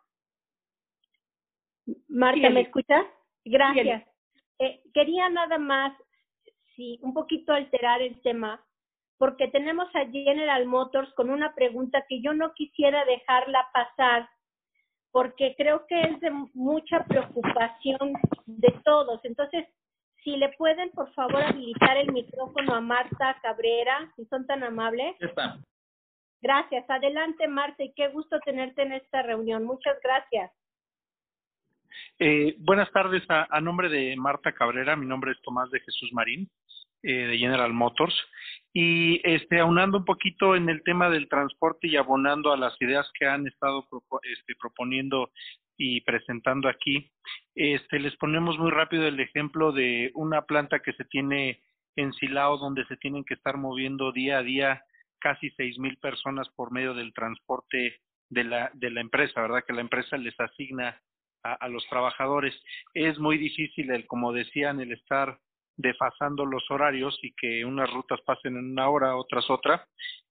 Marta, ¿me escuchas? Gracias. Eh, quería nada más, sí, un poquito alterar el tema, porque tenemos a General Motors con una pregunta que yo no quisiera dejarla pasar, porque creo que es de mucha preocupación de todos. Entonces, si le pueden, por favor, habilitar el micrófono a Marta Cabrera, si son tan amables. Está. Gracias. Adelante, Marta, y qué gusto tenerte en esta reunión. Muchas gracias. Eh, buenas tardes. A, a, nombre de Marta Cabrera, mi nombre es Tomás de Jesús Marín, eh, de General Motors. Y este, aunando un poquito en el tema del transporte y abonando a las ideas que han estado propo este, proponiendo y presentando aquí, este, les ponemos muy rápido el ejemplo de una planta que se tiene en Silao, donde se tienen que estar moviendo día a día casi seis mil personas por medio del transporte de la, de la empresa, ¿verdad? Que la empresa les asigna a, a los trabajadores. Es muy difícil, el, como decían, el estar desfasando los horarios y que unas rutas pasen en una hora, otras otra.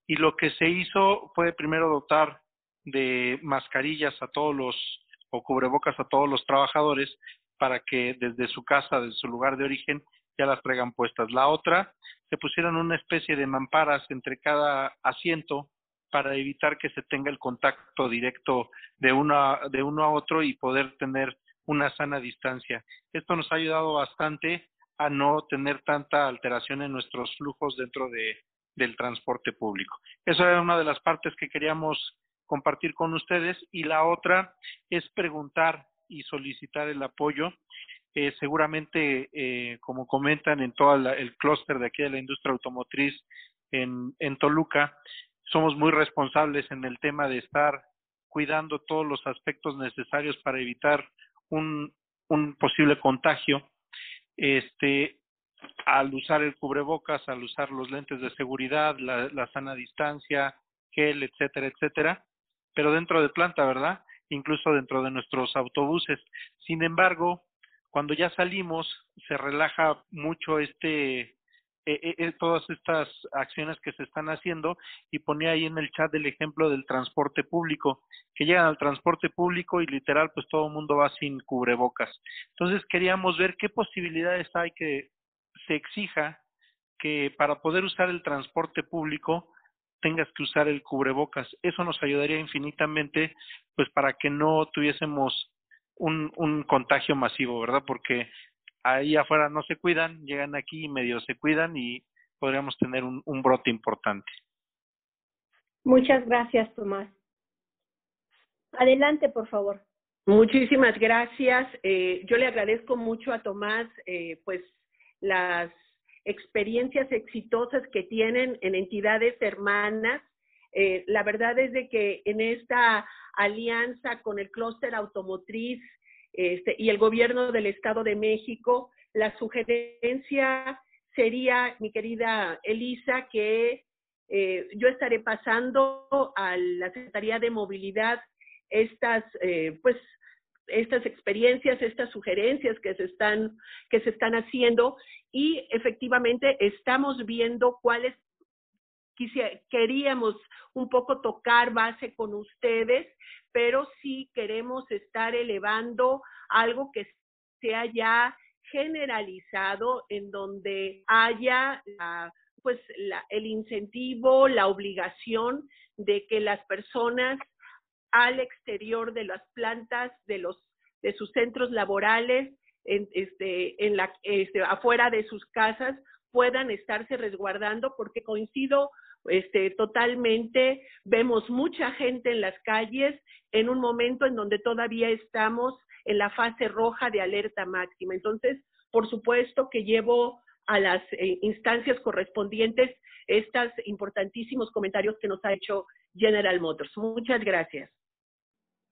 Y lo que se hizo fue primero dotar de mascarillas a todos los o cubrebocas a todos los trabajadores para que desde su casa, desde su lugar de origen, ya las traigan puestas. La otra, se pusieron una especie de mamparas entre cada asiento para evitar que se tenga el contacto directo de, una, de uno a otro y poder tener una sana distancia. Esto nos ha ayudado bastante a no tener tanta alteración en nuestros flujos dentro de, del transporte público. Esa era una de las partes que queríamos compartir con ustedes y la otra es preguntar y solicitar el apoyo. Eh, seguramente, eh, como comentan en todo el clúster de aquí de la industria automotriz en, en Toluca, somos muy responsables en el tema de estar cuidando todos los aspectos necesarios para evitar un, un posible contagio. Este, al usar el cubrebocas, al usar los lentes de seguridad, la, la sana distancia, gel, etcétera, etcétera pero dentro de planta, ¿verdad? Incluso dentro de nuestros autobuses. Sin embargo, cuando ya salimos, se relaja mucho este, eh, eh, todas estas acciones que se están haciendo y ponía ahí en el chat el ejemplo del transporte público, que llegan al transporte público y literal pues todo el mundo va sin cubrebocas. Entonces queríamos ver qué posibilidades hay que se exija que para poder usar el transporte público tengas que usar el cubrebocas. Eso nos ayudaría infinitamente, pues para que no tuviésemos un, un contagio masivo, ¿verdad? Porque ahí afuera no se cuidan, llegan aquí y medio se cuidan y podríamos tener un, un brote importante. Muchas gracias, Tomás. Adelante, por favor. Muchísimas gracias. Eh, yo le agradezco mucho a Tomás, eh, pues las experiencias exitosas que tienen en entidades hermanas. Eh, la verdad es de que en esta alianza con el clúster automotriz este, y el gobierno del Estado de México, la sugerencia sería, mi querida Elisa, que eh, yo estaré pasando a la Secretaría de Movilidad estas, eh, pues, estas experiencias, estas sugerencias que se están, que se están haciendo y efectivamente estamos viendo cuáles queríamos un poco tocar base con ustedes, pero sí queremos estar elevando algo que sea ya generalizado en donde haya pues el incentivo, la obligación de que las personas al exterior de las plantas, de los de sus centros laborales, en, este, en la, este, afuera de sus casas, puedan estarse resguardando, porque coincido este, totalmente, vemos mucha gente en las calles en un momento en donde todavía estamos en la fase roja de alerta máxima. Entonces, por supuesto que llevo a las eh, instancias correspondientes estos importantísimos comentarios que nos ha hecho General Motors. Muchas gracias.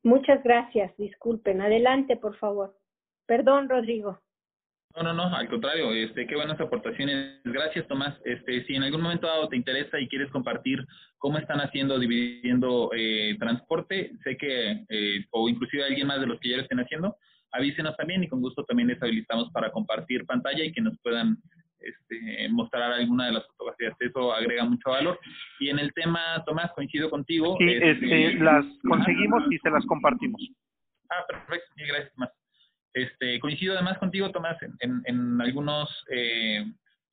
Muchas gracias. Disculpen. Adelante, por favor. Perdón, Rodrigo. No, no, no, al contrario, este, qué buenas aportaciones. Gracias, Tomás. Este, si en algún momento dado te interesa y quieres compartir cómo están haciendo, dividiendo eh, transporte, sé que, eh, o inclusive alguien más de los que ya lo estén haciendo, avísenos también y con gusto también les habilitamos para compartir pantalla y que nos puedan este, mostrar alguna de las fotografías. Eso agrega mucho valor. Y en el tema, Tomás, coincido contigo. Sí, este, este las conseguimos y se las compartimos. Ah, perfecto. gracias, Tomás. Este, coincido además contigo, Tomás, en, en, algunos, eh,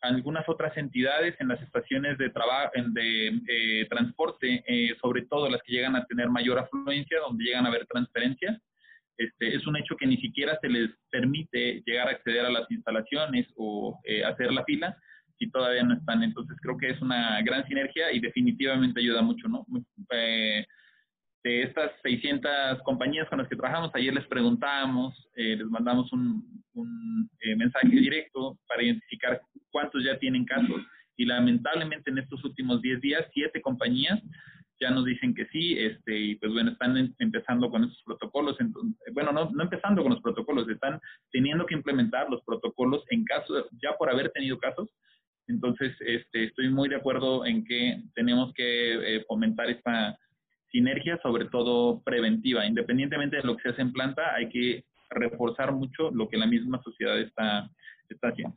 algunas otras entidades, en las estaciones de trabajo, de eh, transporte, eh, sobre todo las que llegan a tener mayor afluencia, donde llegan a haber transferencias. Este, es un hecho que ni siquiera se les permite llegar a acceder a las instalaciones o hacer la fila si todavía no están. Entonces creo que es una gran sinergia y definitivamente ayuda mucho, ¿no? De estas 600 compañías con las que trabajamos, ayer les preguntábamos, eh, les mandamos un, un eh, mensaje directo para identificar cuántos ya tienen casos. Y lamentablemente en estos últimos 10 días, siete compañías ya nos dicen que sí, este, y pues bueno, están empezando con esos protocolos, entonces, bueno, no, no empezando con los protocolos, están teniendo que implementar los protocolos en caso, ya por haber tenido casos, entonces este, estoy muy de acuerdo en que tenemos que eh, fomentar esta sinergia, sobre todo preventiva. Independientemente de lo que se hace en planta, hay que reforzar mucho lo que la misma sociedad está, está haciendo.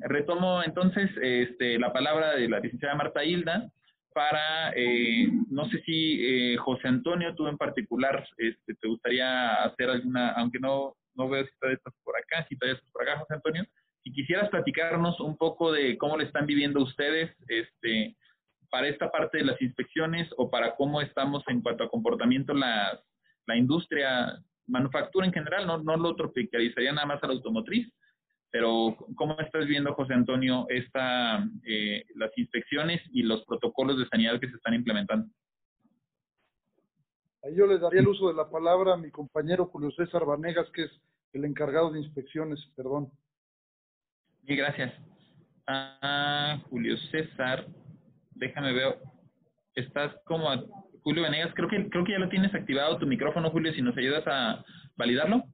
retomo entonces este, la palabra de la licenciada Marta Hilda para, eh, no sé si eh, José Antonio, tú en particular, este, te gustaría hacer alguna, aunque no, no veo si todavía estás por acá, si todavía estás por acá, José Antonio, si quisieras platicarnos un poco de cómo le están viviendo ustedes, este, para esta parte de las inspecciones o para cómo estamos en cuanto a comportamiento la, la industria, manufactura en general, no, no lo tropicalizaría nada más a la automotriz, pero ¿cómo estás viendo, José Antonio, esta, eh, las inspecciones y los protocolos de sanidad que se están implementando? Ahí yo le daría el uso de la palabra a mi compañero Julio César Vanegas, que es el encargado de inspecciones, perdón. Sí, gracias. Ah, Julio César, déjame ver, estás como a Julio Venegas, creo que creo que ya lo tienes activado tu micrófono, Julio, si nos ayudas a validarlo.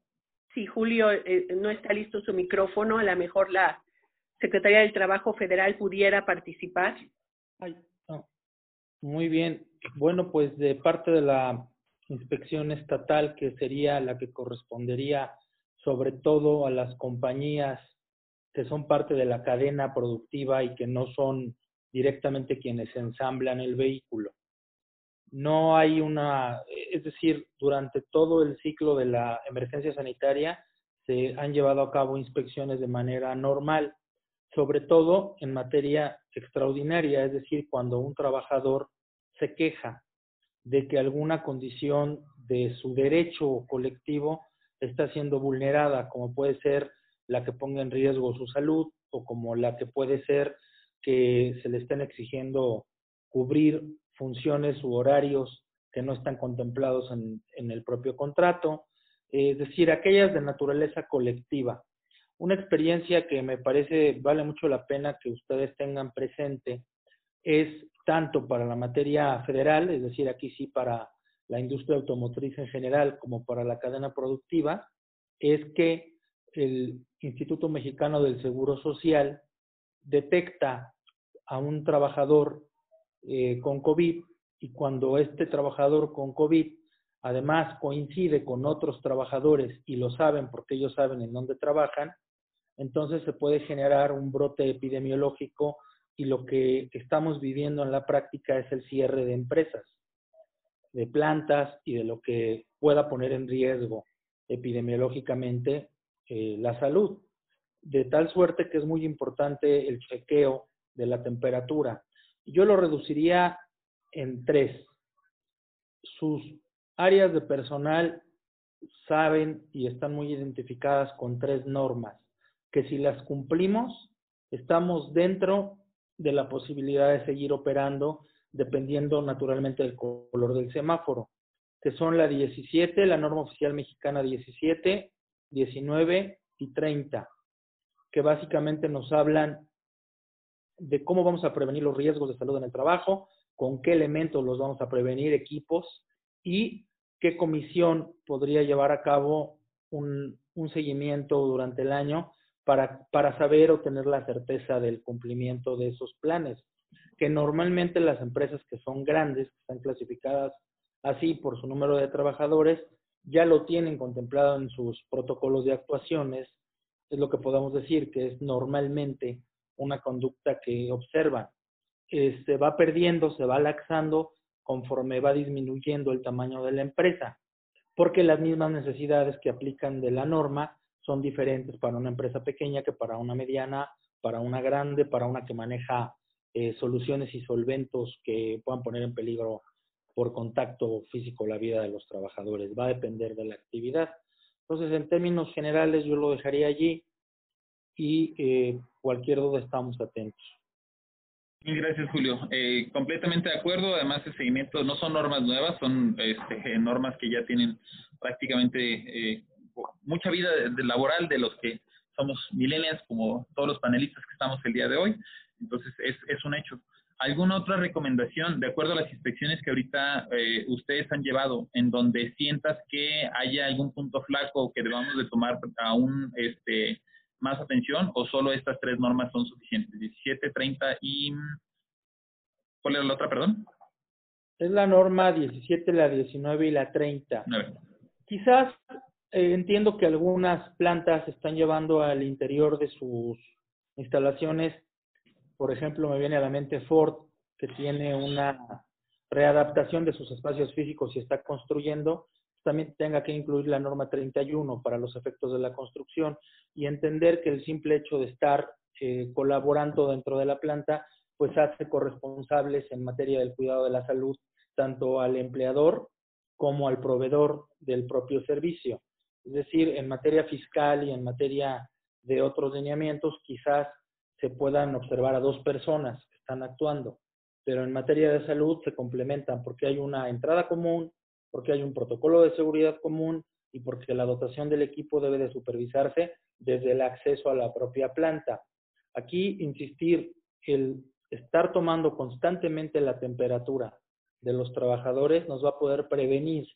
Sí, Julio, eh, no está listo su micrófono, a lo mejor la Secretaría del Trabajo Federal pudiera participar. Muy bien. Bueno, pues de parte de la inspección estatal, que sería la que correspondería sobre todo a las compañías que son parte de la cadena productiva y que no son directamente quienes ensamblan el vehículo. No hay una, es decir, durante todo el ciclo de la emergencia sanitaria se han llevado a cabo inspecciones de manera normal, sobre todo en materia extraordinaria, es decir, cuando un trabajador se queja de que alguna condición de su derecho colectivo está siendo vulnerada, como puede ser la que ponga en riesgo su salud o como la que puede ser que se le estén exigiendo cubrir funciones u horarios que no están contemplados en, en el propio contrato, es decir, aquellas de naturaleza colectiva. Una experiencia que me parece vale mucho la pena que ustedes tengan presente es tanto para la materia federal, es decir, aquí sí para la industria automotriz en general como para la cadena productiva, es que el Instituto Mexicano del Seguro Social detecta a un trabajador eh, con COVID y cuando este trabajador con COVID además coincide con otros trabajadores y lo saben porque ellos saben en dónde trabajan, entonces se puede generar un brote epidemiológico y lo que estamos viviendo en la práctica es el cierre de empresas, de plantas y de lo que pueda poner en riesgo epidemiológicamente eh, la salud. De tal suerte que es muy importante el chequeo de la temperatura. Yo lo reduciría en tres. Sus áreas de personal saben y están muy identificadas con tres normas, que si las cumplimos, estamos dentro de la posibilidad de seguir operando dependiendo naturalmente del color del semáforo, que son la 17, la norma oficial mexicana 17, 19 y 30, que básicamente nos hablan de cómo vamos a prevenir los riesgos de salud en el trabajo, con qué elementos los vamos a prevenir, equipos, y qué comisión podría llevar a cabo un, seguimiento durante el año para, para saber o tener la certeza del cumplimiento de esos planes, que normalmente las empresas que son grandes, que están clasificadas así por su número de trabajadores, ya lo tienen contemplado en sus protocolos de actuaciones, es lo que podemos decir, que es normalmente una conducta que observan. Se va perdiendo, se va laxando conforme va disminuyendo el tamaño de la empresa, porque las mismas necesidades que aplican de la norma son diferentes para una empresa pequeña que para una mediana, para una grande, para una que maneja eh, soluciones y solventos que puedan poner en peligro por contacto físico la vida de los trabajadores. Va a depender de la actividad. Entonces, en términos generales, yo lo dejaría allí y eh, cualquier duda estamos atentos. Gracias, Julio. Eh, completamente de acuerdo. Además, el seguimiento no son normas nuevas, son este, normas que ya tienen prácticamente eh, mucha vida de, laboral de los que somos millennials, como todos los panelistas que estamos el día de hoy. Entonces, es, es un hecho. ¿Alguna otra recomendación, de acuerdo a las inspecciones que ahorita eh, ustedes han llevado, en donde sientas que haya algún punto flaco que debamos de tomar aún este, más atención o solo estas tres normas son suficientes? 17, 30 y... ¿Cuál era la otra, perdón? Es la norma 17, la 19 y la 30. Quizás eh, entiendo que algunas plantas están llevando al interior de sus instalaciones, por ejemplo, me viene a la mente Ford, que tiene una readaptación de sus espacios físicos y está construyendo, también tenga que incluir la norma 31 para los efectos de la construcción y entender que el simple hecho de estar eh, colaborando dentro de la planta, pues hace corresponsables en materia del cuidado de la salud tanto al empleador como al proveedor del propio servicio. Es decir, en materia fiscal y en materia de otros lineamientos, quizás se puedan observar a dos personas que están actuando, pero en materia de salud se complementan porque hay una entrada común, porque hay un protocolo de seguridad común y porque la dotación del equipo debe de supervisarse desde el acceso a la propia planta. Aquí, insistir, el estar tomando constantemente la temperatura de los trabajadores nos va a poder prevenir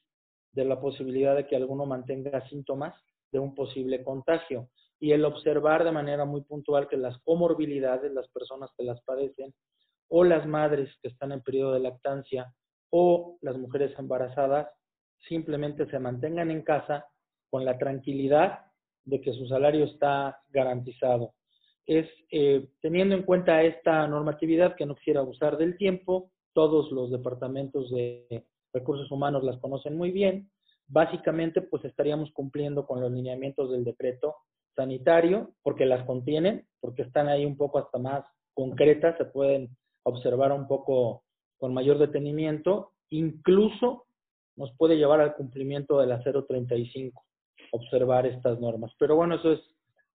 de la posibilidad de que alguno mantenga síntomas de un posible contagio. Y el observar de manera muy puntual que las comorbilidades, las personas que las padecen, o las madres que están en periodo de lactancia, o las mujeres embarazadas, simplemente se mantengan en casa con la tranquilidad de que su salario está garantizado. Es eh, teniendo en cuenta esta normatividad que no quisiera abusar del tiempo, todos los departamentos de recursos humanos las conocen muy bien. Básicamente, pues estaríamos cumpliendo con los lineamientos del decreto sanitario, porque las contienen, porque están ahí un poco hasta más concretas, se pueden observar un poco con mayor detenimiento, incluso nos puede llevar al cumplimiento de la 035, observar estas normas. Pero bueno, eso es,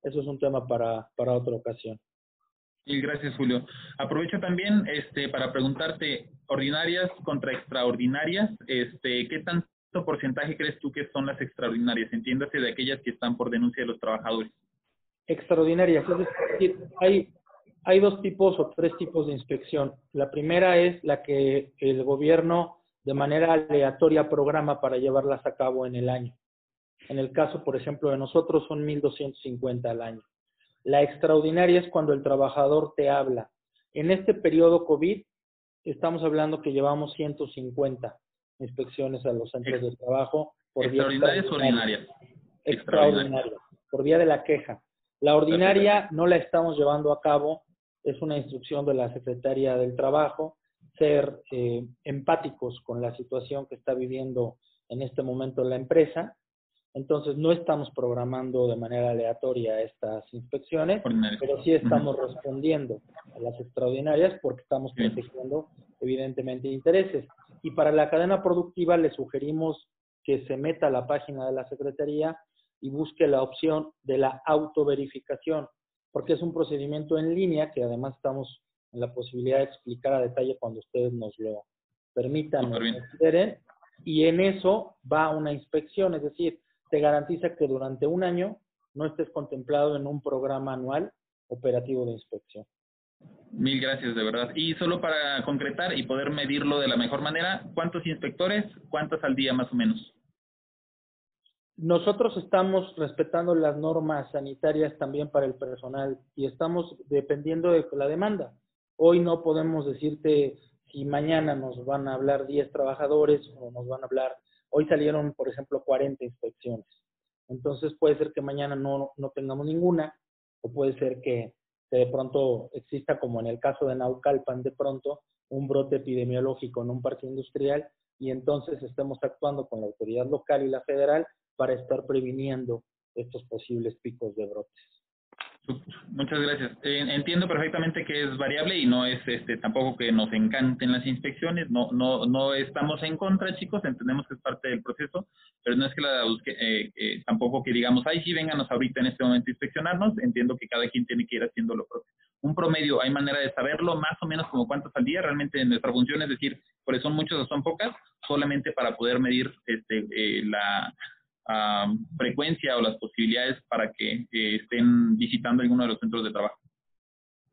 eso es un tema para, para otra ocasión. Y gracias, Julio. Aprovecho también este, para preguntarte, ordinarias contra extraordinarias, este, ¿qué tanto porcentaje crees tú que son las extraordinarias? Entiéndase de aquellas que están por denuncia de los trabajadores. Extraordinarias, es decir, hay, hay dos tipos o tres tipos de inspección. La primera es la que el gobierno de manera aleatoria programa para llevarlas a cabo en el año. En el caso, por ejemplo, de nosotros son 1.250 al año. La extraordinaria es cuando el trabajador te habla. En este periodo COVID, estamos hablando que llevamos 150 inspecciones a los centros de trabajo. Por ¿Extraordinarias o ordinarias? Extraordinarias, por vía de la queja. La ordinaria no la estamos llevando a cabo, es una instrucción de la Secretaría del Trabajo, ser eh, empáticos con la situación que está viviendo en este momento la empresa Entonces, no estamos programando de manera aleatoria estas inspecciones, pero sí estamos respondiendo a las extraordinarias porque estamos protegiendo, evidentemente, intereses. Y para la cadena productiva le sugerimos que se meta a la página de la Secretaría y busque la opción de la autoverificación, porque es un procedimiento en línea que además estamos en la posibilidad de explicar a detalle cuando ustedes nos lo permitan, consideren, y en eso va una inspección, es decir, te garantiza que durante un año no estés contemplado en un programa anual operativo de inspección. Mil gracias, de verdad. Y solo para concretar y poder medirlo de la mejor manera, ¿cuántos inspectores, cuántos al día más o menos? Nosotros estamos respetando las normas sanitarias también para el personal y estamos dependiendo de la demanda. Hoy no podemos decirte si mañana nos van a hablar 10 trabajadores o nos van a hablar, hoy salieron, por ejemplo, 40 inspecciones. Entonces puede ser que mañana no, no tengamos ninguna o puede ser que, de pronto exista, como en el caso de Naucalpan, de pronto un brote epidemiológico en un parque industrial y entonces estemos actuando con la autoridad local y la federal para estar previniendo estos posibles picos de brotes. Muchas gracias. Eh, entiendo perfectamente que es variable y no es este tampoco que nos encanten las inspecciones. No no no estamos en contra, chicos. Entendemos que es parte del proceso, pero no es que la eh, eh, tampoco que digamos, ay sí, vénganos ahorita en este momento a inspeccionarnos. Entiendo que cada quien tiene que ir haciendo lo propio. Un promedio, hay manera de saberlo, más o menos como cuántos al día. Realmente nuestra función es decir, pues son muchos o son pocas, solamente para poder medir este la frecuencia o las posibilidades para que estén visitando alguno de los centros de trabajo?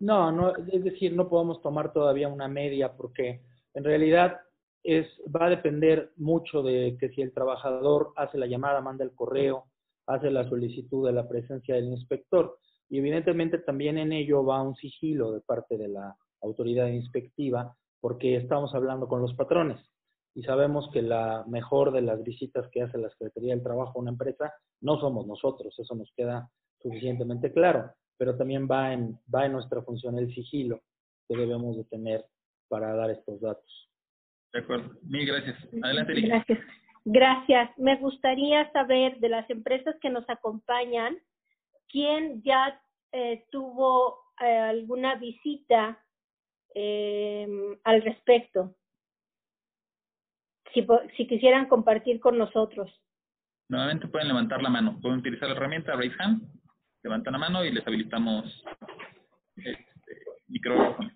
No, no, es decir, no podemos tomar todavía una media porque en realidad es va a depender mucho de que si el trabajador hace la llamada, manda el correo, hace la solicitud de la presencia del inspector y evidentemente también en ello va un sigilo de parte de la autoridad inspectiva porque estamos hablando con los patrones y sabemos que la mejor de las visitas que hace la Secretaría del Trabajo a una empresa no somos nosotros, eso nos queda suficientemente claro, pero también va en, va en nuestra función el sigilo que debemos de tener para dar estos datos. De acuerdo, mil gracias. Adelante, Gracias. Gracias. Me gustaría saber de las empresas que nos acompañan, ¿quién ya eh, tuvo eh, alguna visita eh, al respecto? Si, si quisieran compartir con nosotros. Nuevamente pueden levantar la mano. Pueden utilizar la herramienta Raise Hand. Levantan la mano y les habilitamos este, micrófono.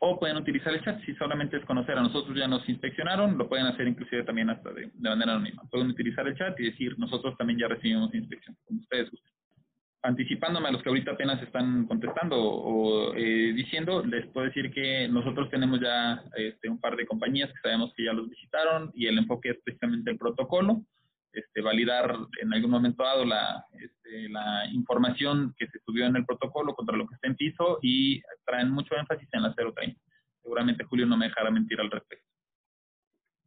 O pueden utilizar el chat si solamente es conocer. A nosotros ya nos inspeccionaron. Lo pueden hacer inclusive también hasta de, de manera anónima. Pueden utilizar el chat y decir nosotros también ya recibimos inspección, como ustedes gusten anticipándome a los que ahorita apenas están contestando o eh, diciendo, les puedo decir que nosotros tenemos ya este, un par de compañías que sabemos que ya los visitaron y el enfoque es precisamente el protocolo, este, validar en algún momento dado la, este, la información que se subió en el protocolo contra lo que está en piso y traen mucho énfasis en la 030. Seguramente Julio no me dejará mentir al respecto.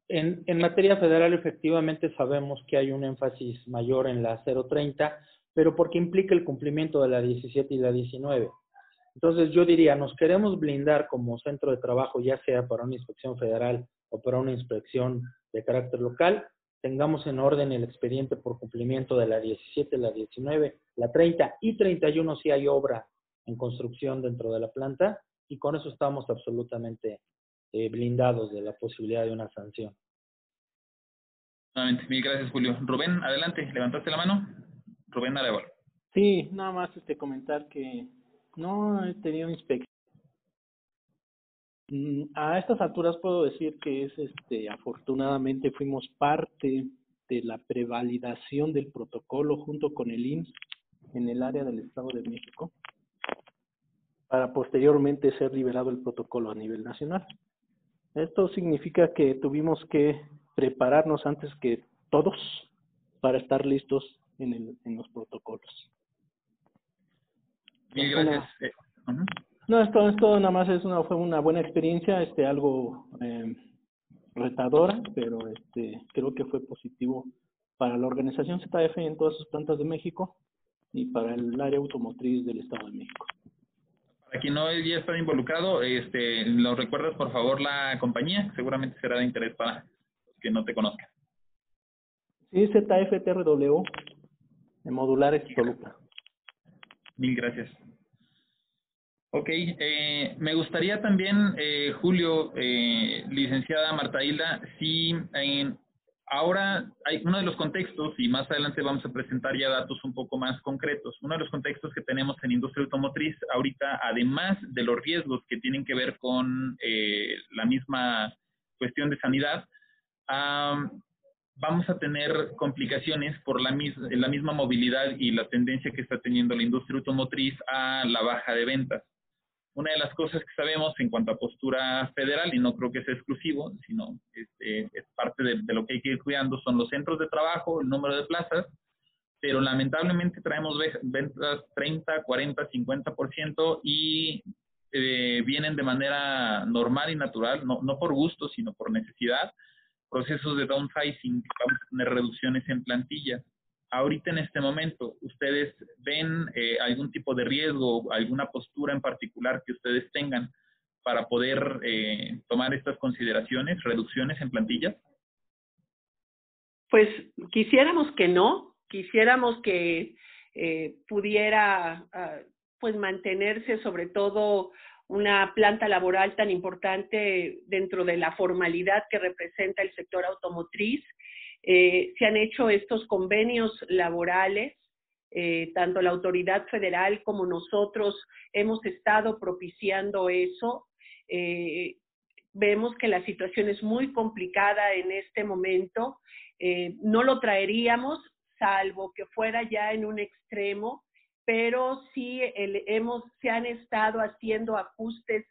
En, en materia federal efectivamente sabemos que hay un énfasis mayor en la 030 pero porque implica el cumplimiento de la 17 y la 19. Entonces yo diría, nos queremos blindar como centro de trabajo, ya sea para una inspección federal o para una inspección de carácter local, tengamos en orden el expediente por cumplimiento de la 17, la 19, la 30 y 31 si hay obra en construcción dentro de la planta y con eso estamos absolutamente eh, blindados de la posibilidad de una sanción. Mil gracias, Julio. Rubén, adelante, levantaste la mano. Rubén Sí, nada más este comentar que no he tenido inspección. Mm, a estas alturas puedo decir que es este afortunadamente fuimos parte de la prevalidación del protocolo junto con el IMSS en el área del Estado de México para posteriormente ser liberado el protocolo a nivel nacional. Esto significa que tuvimos que prepararnos antes que todos para estar listos en, el, en los protocolos. gracias. Eh, no, esto, esto nada más es una, fue una buena experiencia, este, algo eh, retadora, pero este, creo que fue positivo para la organización ZF en todas sus plantas de México y para el área automotriz del Estado de México. Para quien no ya está involucrado, este, ¿lo recuerdas por favor la compañía? Seguramente será de interés para que no te conozcan. Sí, ZFTRW, de Modulares Toluca. Mil gracias. Ok, eh, me gustaría también, eh, Julio, eh, licenciada Marta Hilda, si Ahora, hay uno de los contextos, y más adelante vamos a presentar ya datos un poco más concretos, uno de los contextos que tenemos en industria automotriz ahorita, además de los riesgos que tienen que ver con eh, la misma cuestión de sanidad, vamos a tener complicaciones por la, la misma movilidad y la tendencia que está teniendo la industria automotriz a la baja de ventas. Una de las cosas que sabemos en cuanto a postura federal, y no creo que sea exclusivo, sino este, es parte de, lo que hay que ir cuidando, son los centros de trabajo, el número de plazas, pero lamentablemente traemos ventas 30, 40, 50% y eh, vienen de manera normal y natural, no, no por gusto, sino por necesidad, procesos de downsizing, vamos a tener reducciones en plantilla ahorita en este momento, ¿ustedes ven eh, algún tipo de riesgo, alguna postura en particular que ustedes tengan para poder eh, tomar estas consideraciones, reducciones en plantilla? Pues quisiéramos que no, quisiéramos que eh, pudiera ah, pues mantenerse sobre todo una planta laboral tan importante dentro de la formalidad que representa el sector automotriz eh, se han hecho estos convenios laborales, eh, tanto la autoridad federal como nosotros hemos estado propiciando eso. Eh, vemos que la situación es muy complicada en este momento. no lo traeríamos, salvo que fuera ya en un extremo, pero sí hemos, se han estado haciendo ajustes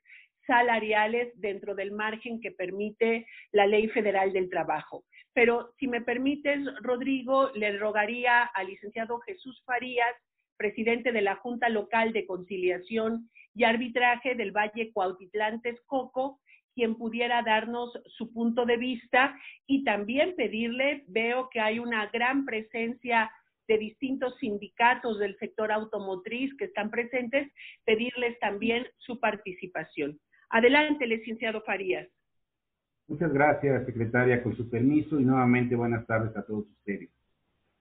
salariales dentro del margen que permite la Ley Federal del Trabajo. Pero si me permites, Rodrigo, le rogaría al licenciado Jesús Farías, presidente de la Junta Local de Conciliación y Arbitraje del Valle Cuautitlán Texcoco, quien pudiera darnos su punto de vista y también pedirle, veo que hay una gran presencia de distintos sindicatos del sector automotriz que están presentes, pedirles también su participación. Adelante, licenciado Farías. Muchas gracias, secretaria, con su permiso y nuevamente buenas tardes a todos ustedes.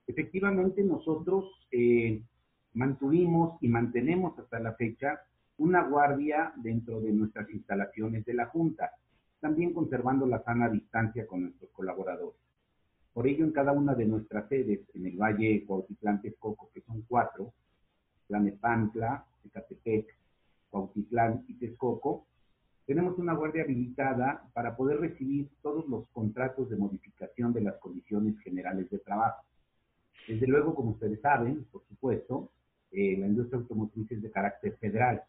Efectivamente, nosotros eh, mantuvimos y mantenemos hasta la fecha una guardia dentro de nuestras instalaciones de la Junta, también conservando la sana distancia con nuestros colaboradores. Por ello, en cada una de nuestras sedes, en el Valle Cuautitlán Texcoco, que son cuatro, Tlanepantla, Ecatepec, Cuautitlán y Texcoco, tenemos una guardia habilitada para poder recibir todos los contratos de modificación de las condiciones generales de trabajo. Desde luego, como ustedes saben, por supuesto, eh, la industria automotriz es de carácter federal.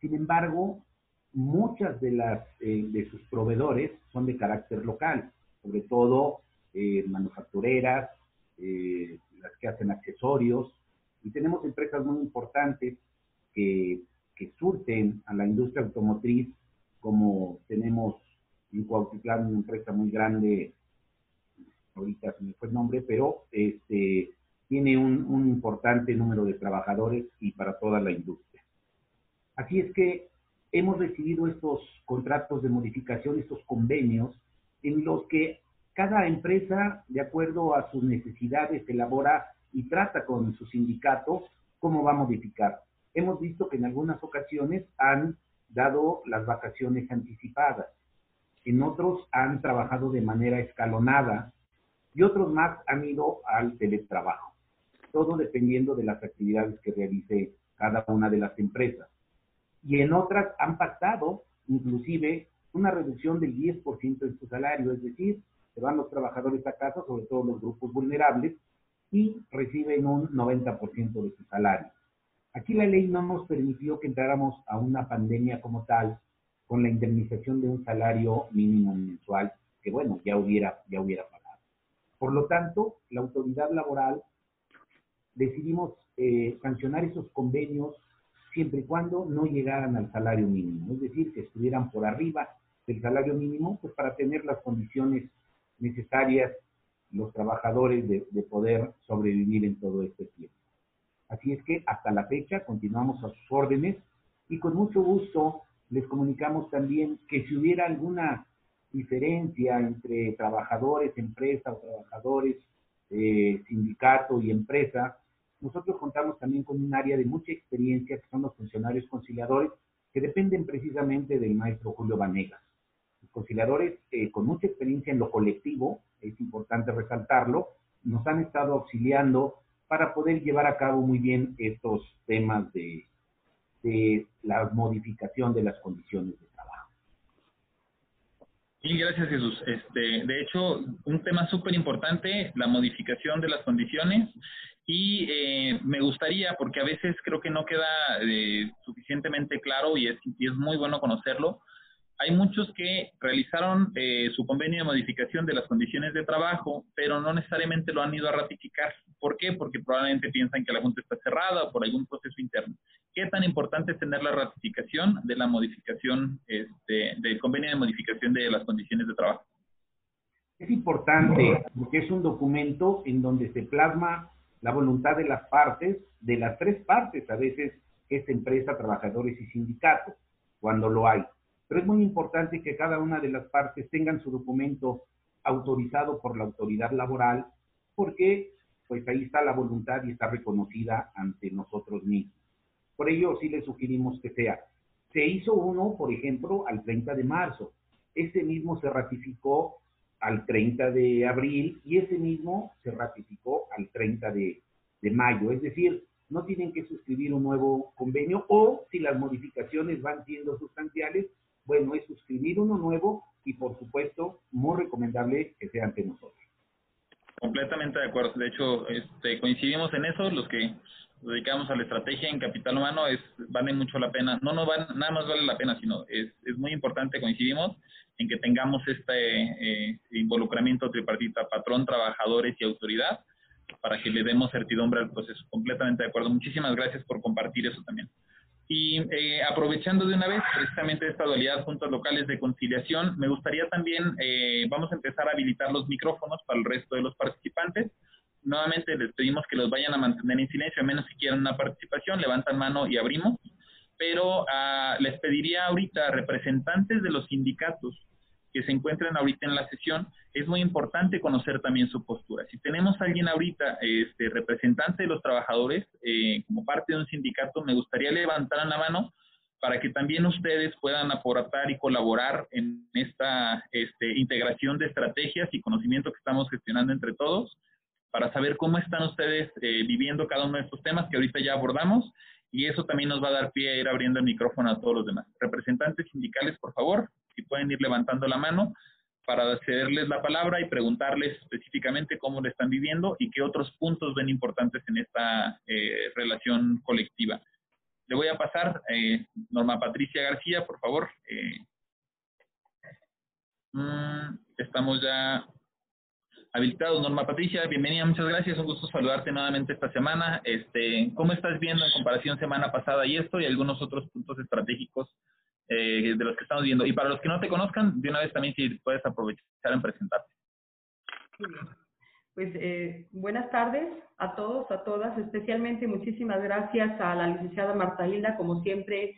Sin embargo, muchas de, las, eh, de sus proveedores son de carácter local, sobre todo eh, manufactureras, las que hacen accesorios, y tenemos empresas muy importantes que, que surten a la industria automotriz como tenemos en Cuautitlán una empresa muy grande, ahorita se me fue el nombre, pero este, tiene un, un importante número de trabajadores y para toda la industria. Así es que hemos recibido estos contratos de modificación, estos convenios, en los que cada empresa, de acuerdo a sus necesidades, elabora y trata con su sindicato cómo va a modificar. Hemos visto que en algunas ocasiones han dado las vacaciones anticipadas. En otros han trabajado de manera escalonada y otros más han ido al teletrabajo. Todo dependiendo de las actividades que realice cada una de las empresas. Y en otras han pactado inclusive una reducción del 10% en su salario, es decir, se van los trabajadores a casa, sobre todo los grupos vulnerables, y reciben un 90% de su salario. Aquí la ley no nos permitió que entráramos a una pandemia como tal con la indemnización de un salario mínimo mensual que, bueno, ya hubiera, ya hubiera pagado. Por lo tanto, la autoridad laboral decidimos eh, sancionar esos convenios siempre y cuando no llegaran al salario mínimo, es decir, que estuvieran por arriba del salario mínimo, pues para tener las condiciones necesarias los trabajadores de poder sobrevivir en todo este tiempo. Así es que hasta la fecha continuamos a sus órdenes y con mucho gusto les comunicamos también que si hubiera alguna diferencia entre trabajadores, empresa o trabajadores eh, sindicato y empresa, nosotros contamos también con un área de mucha experiencia que son los funcionarios conciliadores que dependen precisamente del maestro Julio Vanegas. Conciliadores eh, con mucha experiencia en lo colectivo, es importante resaltarlo, nos han estado auxiliando para poder llevar a cabo muy bien estos temas de, de la modificación de las condiciones de trabajo. Sí, gracias Jesús. Este, de hecho, un tema súper importante, la modificación de las condiciones y eh, me gustaría, porque a veces creo que no queda eh, suficientemente claro y es, y es muy bueno conocerlo, hay muchos que realizaron eh, su convenio de modificación de las condiciones de trabajo, pero no necesariamente lo han ido a ratificar. ¿Por qué? Porque probablemente piensan que la Junta está cerrada o por algún proceso interno. ¿Qué tan importante es tener la ratificación de la modificación, este, del convenio de modificación de las condiciones de trabajo? Es importante porque es un documento en donde se plasma la voluntad de las partes, de las tres partes, a veces es empresa, trabajadores y sindicatos, cuando lo hay pero es muy importante que cada una de las partes tengan su documento autorizado por la autoridad laboral, porque pues ahí está la voluntad y está reconocida ante nosotros mismos. Por ello sí le sugerimos que sea. Se hizo uno, por ejemplo, al 30 de marzo. Ese mismo se ratificó al 30 de abril y ese mismo se ratificó al 30 de, de mayo. Es decir, no tienen que suscribir un nuevo convenio o si las modificaciones van siendo sustanciales, bueno es suscribir uno nuevo y por supuesto muy recomendable que sea ante nosotros. Completamente de acuerdo. De hecho, este, coincidimos en eso. Los que dedicamos a la estrategia en capital humano es vale mucho la pena. No, no van, nada más vale la pena, sino es, es muy importante. Coincidimos en que tengamos este eh, involucramiento tripartita, patrón, trabajadores y autoridad, para que le demos certidumbre al proceso. Completamente de acuerdo. Muchísimas gracias por compartir eso también. Y eh, aprovechando de una vez precisamente esta dualidad juntos locales de conciliación, me gustaría también, eh, vamos a empezar a habilitar los micrófonos para el resto de los participantes. Nuevamente les pedimos que los vayan a mantener en silencio, a menos si quieren una participación, levantan mano y abrimos. Pero ah, les pediría ahorita representantes de los sindicatos que se encuentren ahorita en la sesión, es muy importante conocer también su postura. Si tenemos a alguien ahorita, este, representante de los trabajadores, eh, como parte de un sindicato, me gustaría levantar la mano para que también ustedes puedan aportar y colaborar en esta este, integración de estrategias y conocimiento que estamos gestionando entre todos, para saber cómo están ustedes eh, viviendo cada uno de estos temas que ahorita ya abordamos, y eso también nos va a dar pie a ir abriendo el micrófono a todos los demás. Representantes sindicales, por favor pueden ir levantando la mano para cederles la palabra y preguntarles específicamente cómo lo están viviendo y qué otros puntos ven importantes en esta eh, relación colectiva. Le voy a pasar, eh, Norma Patricia García, por favor. Eh, mm, estamos ya habilitados. Norma Patricia, bienvenida, muchas gracias. Un gusto saludarte nuevamente esta semana. Este, ¿Cómo estás viendo en comparación semana pasada y esto y algunos otros puntos estratégicos eh, de los que estamos viendo. Y para los que no te conozcan, de una vez también si puedes aprovechar en presentarte. Pues eh, buenas tardes a todos, a todas, especialmente muchísimas gracias a la licenciada Marta Hilda, como siempre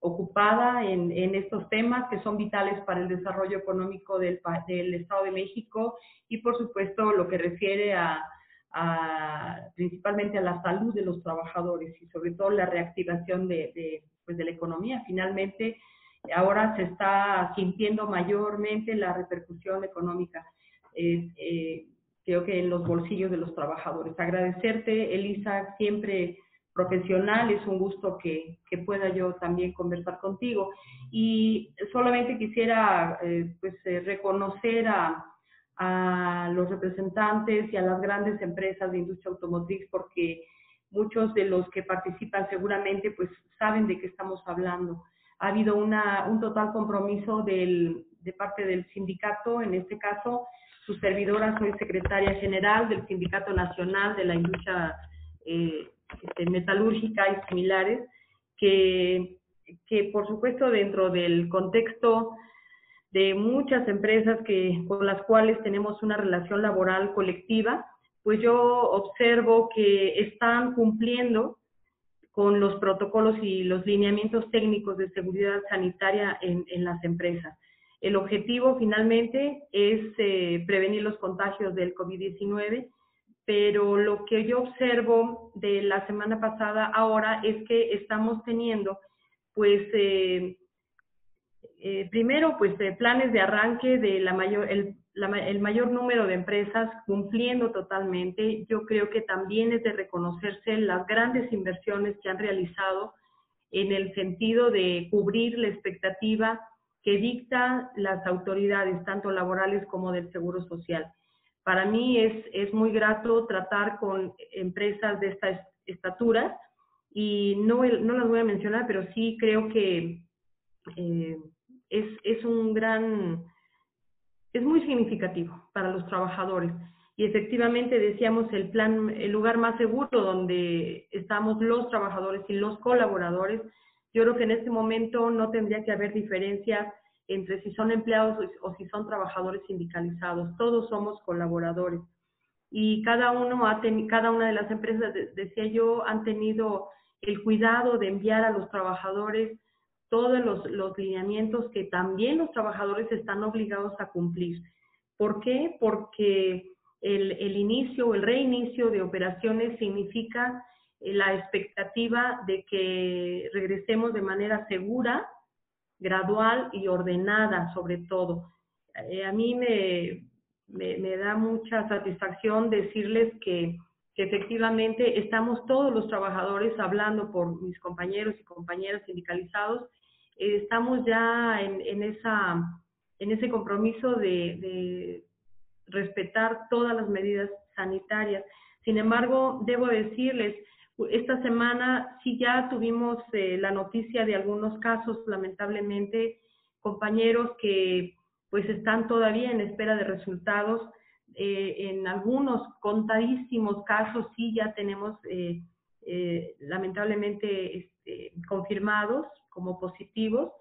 ocupada en, en, estos temas que son vitales para el desarrollo económico del, del Estado de México y por supuesto lo que refiere a, a, principalmente a la salud de los trabajadores y sobre todo la reactivación de, de, pues de la economía. Finalmente, ahora se está sintiendo mayormente la repercusión económica, eh, creo que en los bolsillos de los trabajadores. Agradecerte, Elisa, siempre profesional, es un gusto que, que pueda yo también conversar contigo. Y solamente quisiera eh, pues, eh, reconocer a, a los representantes y a las grandes empresas de industria automotriz porque muchos de los que participan seguramente pues saben de qué estamos hablando. Ha habido una, un total compromiso del, de parte del sindicato, en este caso, su servidora, soy secretaria general del Sindicato Nacional de la Industria eh, este, Metalúrgica y similares, que, que por supuesto dentro del contexto de muchas empresas que, con las cuales tenemos una relación laboral colectiva, pues yo observo que están cumpliendo con los protocolos y los lineamientos técnicos de seguridad sanitaria en, en las empresas. El objetivo finalmente es eh, prevenir los contagios del COVID-19, pero lo que yo observo de la semana pasada ahora es que estamos teniendo, pues, eh, eh, primero, pues, planes de arranque de la mayor, el, el mayor número de empresas cumpliendo totalmente. Yo creo que también es de reconocerse las grandes inversiones que han realizado en el sentido de cubrir la expectativa que dicta las autoridades, tanto laborales como del Seguro Social. Para mí es, es muy grato tratar con empresas de esta estatura y no, no las voy a mencionar, pero sí creo que eh, es, es un gran, es muy significativo para los trabajadores. Y efectivamente decíamos el plan, el lugar más seguro donde estamos los trabajadores y los colaboradores. Yo creo que en este momento no tendría que haber diferencia entre si son empleados o si son trabajadores sindicalizados. Todos somos colaboradores. Y cada uno ha cada una de las empresas, decía yo, han tenido el cuidado de enviar a los trabajadores todos los, los lineamientos que también los trabajadores están obligados a cumplir. ¿Por qué? Porque el, el inicio o el reinicio de operaciones significa eh, la expectativa de que regresemos de manera segura gradual y ordenada sobre todo. Eh, a mí me, me, da mucha satisfacción decirles que, efectivamente estamos todos los trabajadores hablando por mis compañeros y compañeras sindicalizados, eh, estamos ya en, en, esa, en ese compromiso de, de respetar todas las medidas sanitarias. Sin embargo, debo decirles, esta semana sí ya tuvimos eh, la noticia de algunos casos, lamentablemente, compañeros que pues están todavía en espera de resultados. Eh, en algunos contadísimos casos sí ya tenemos eh, lamentablemente este, confirmados como positivos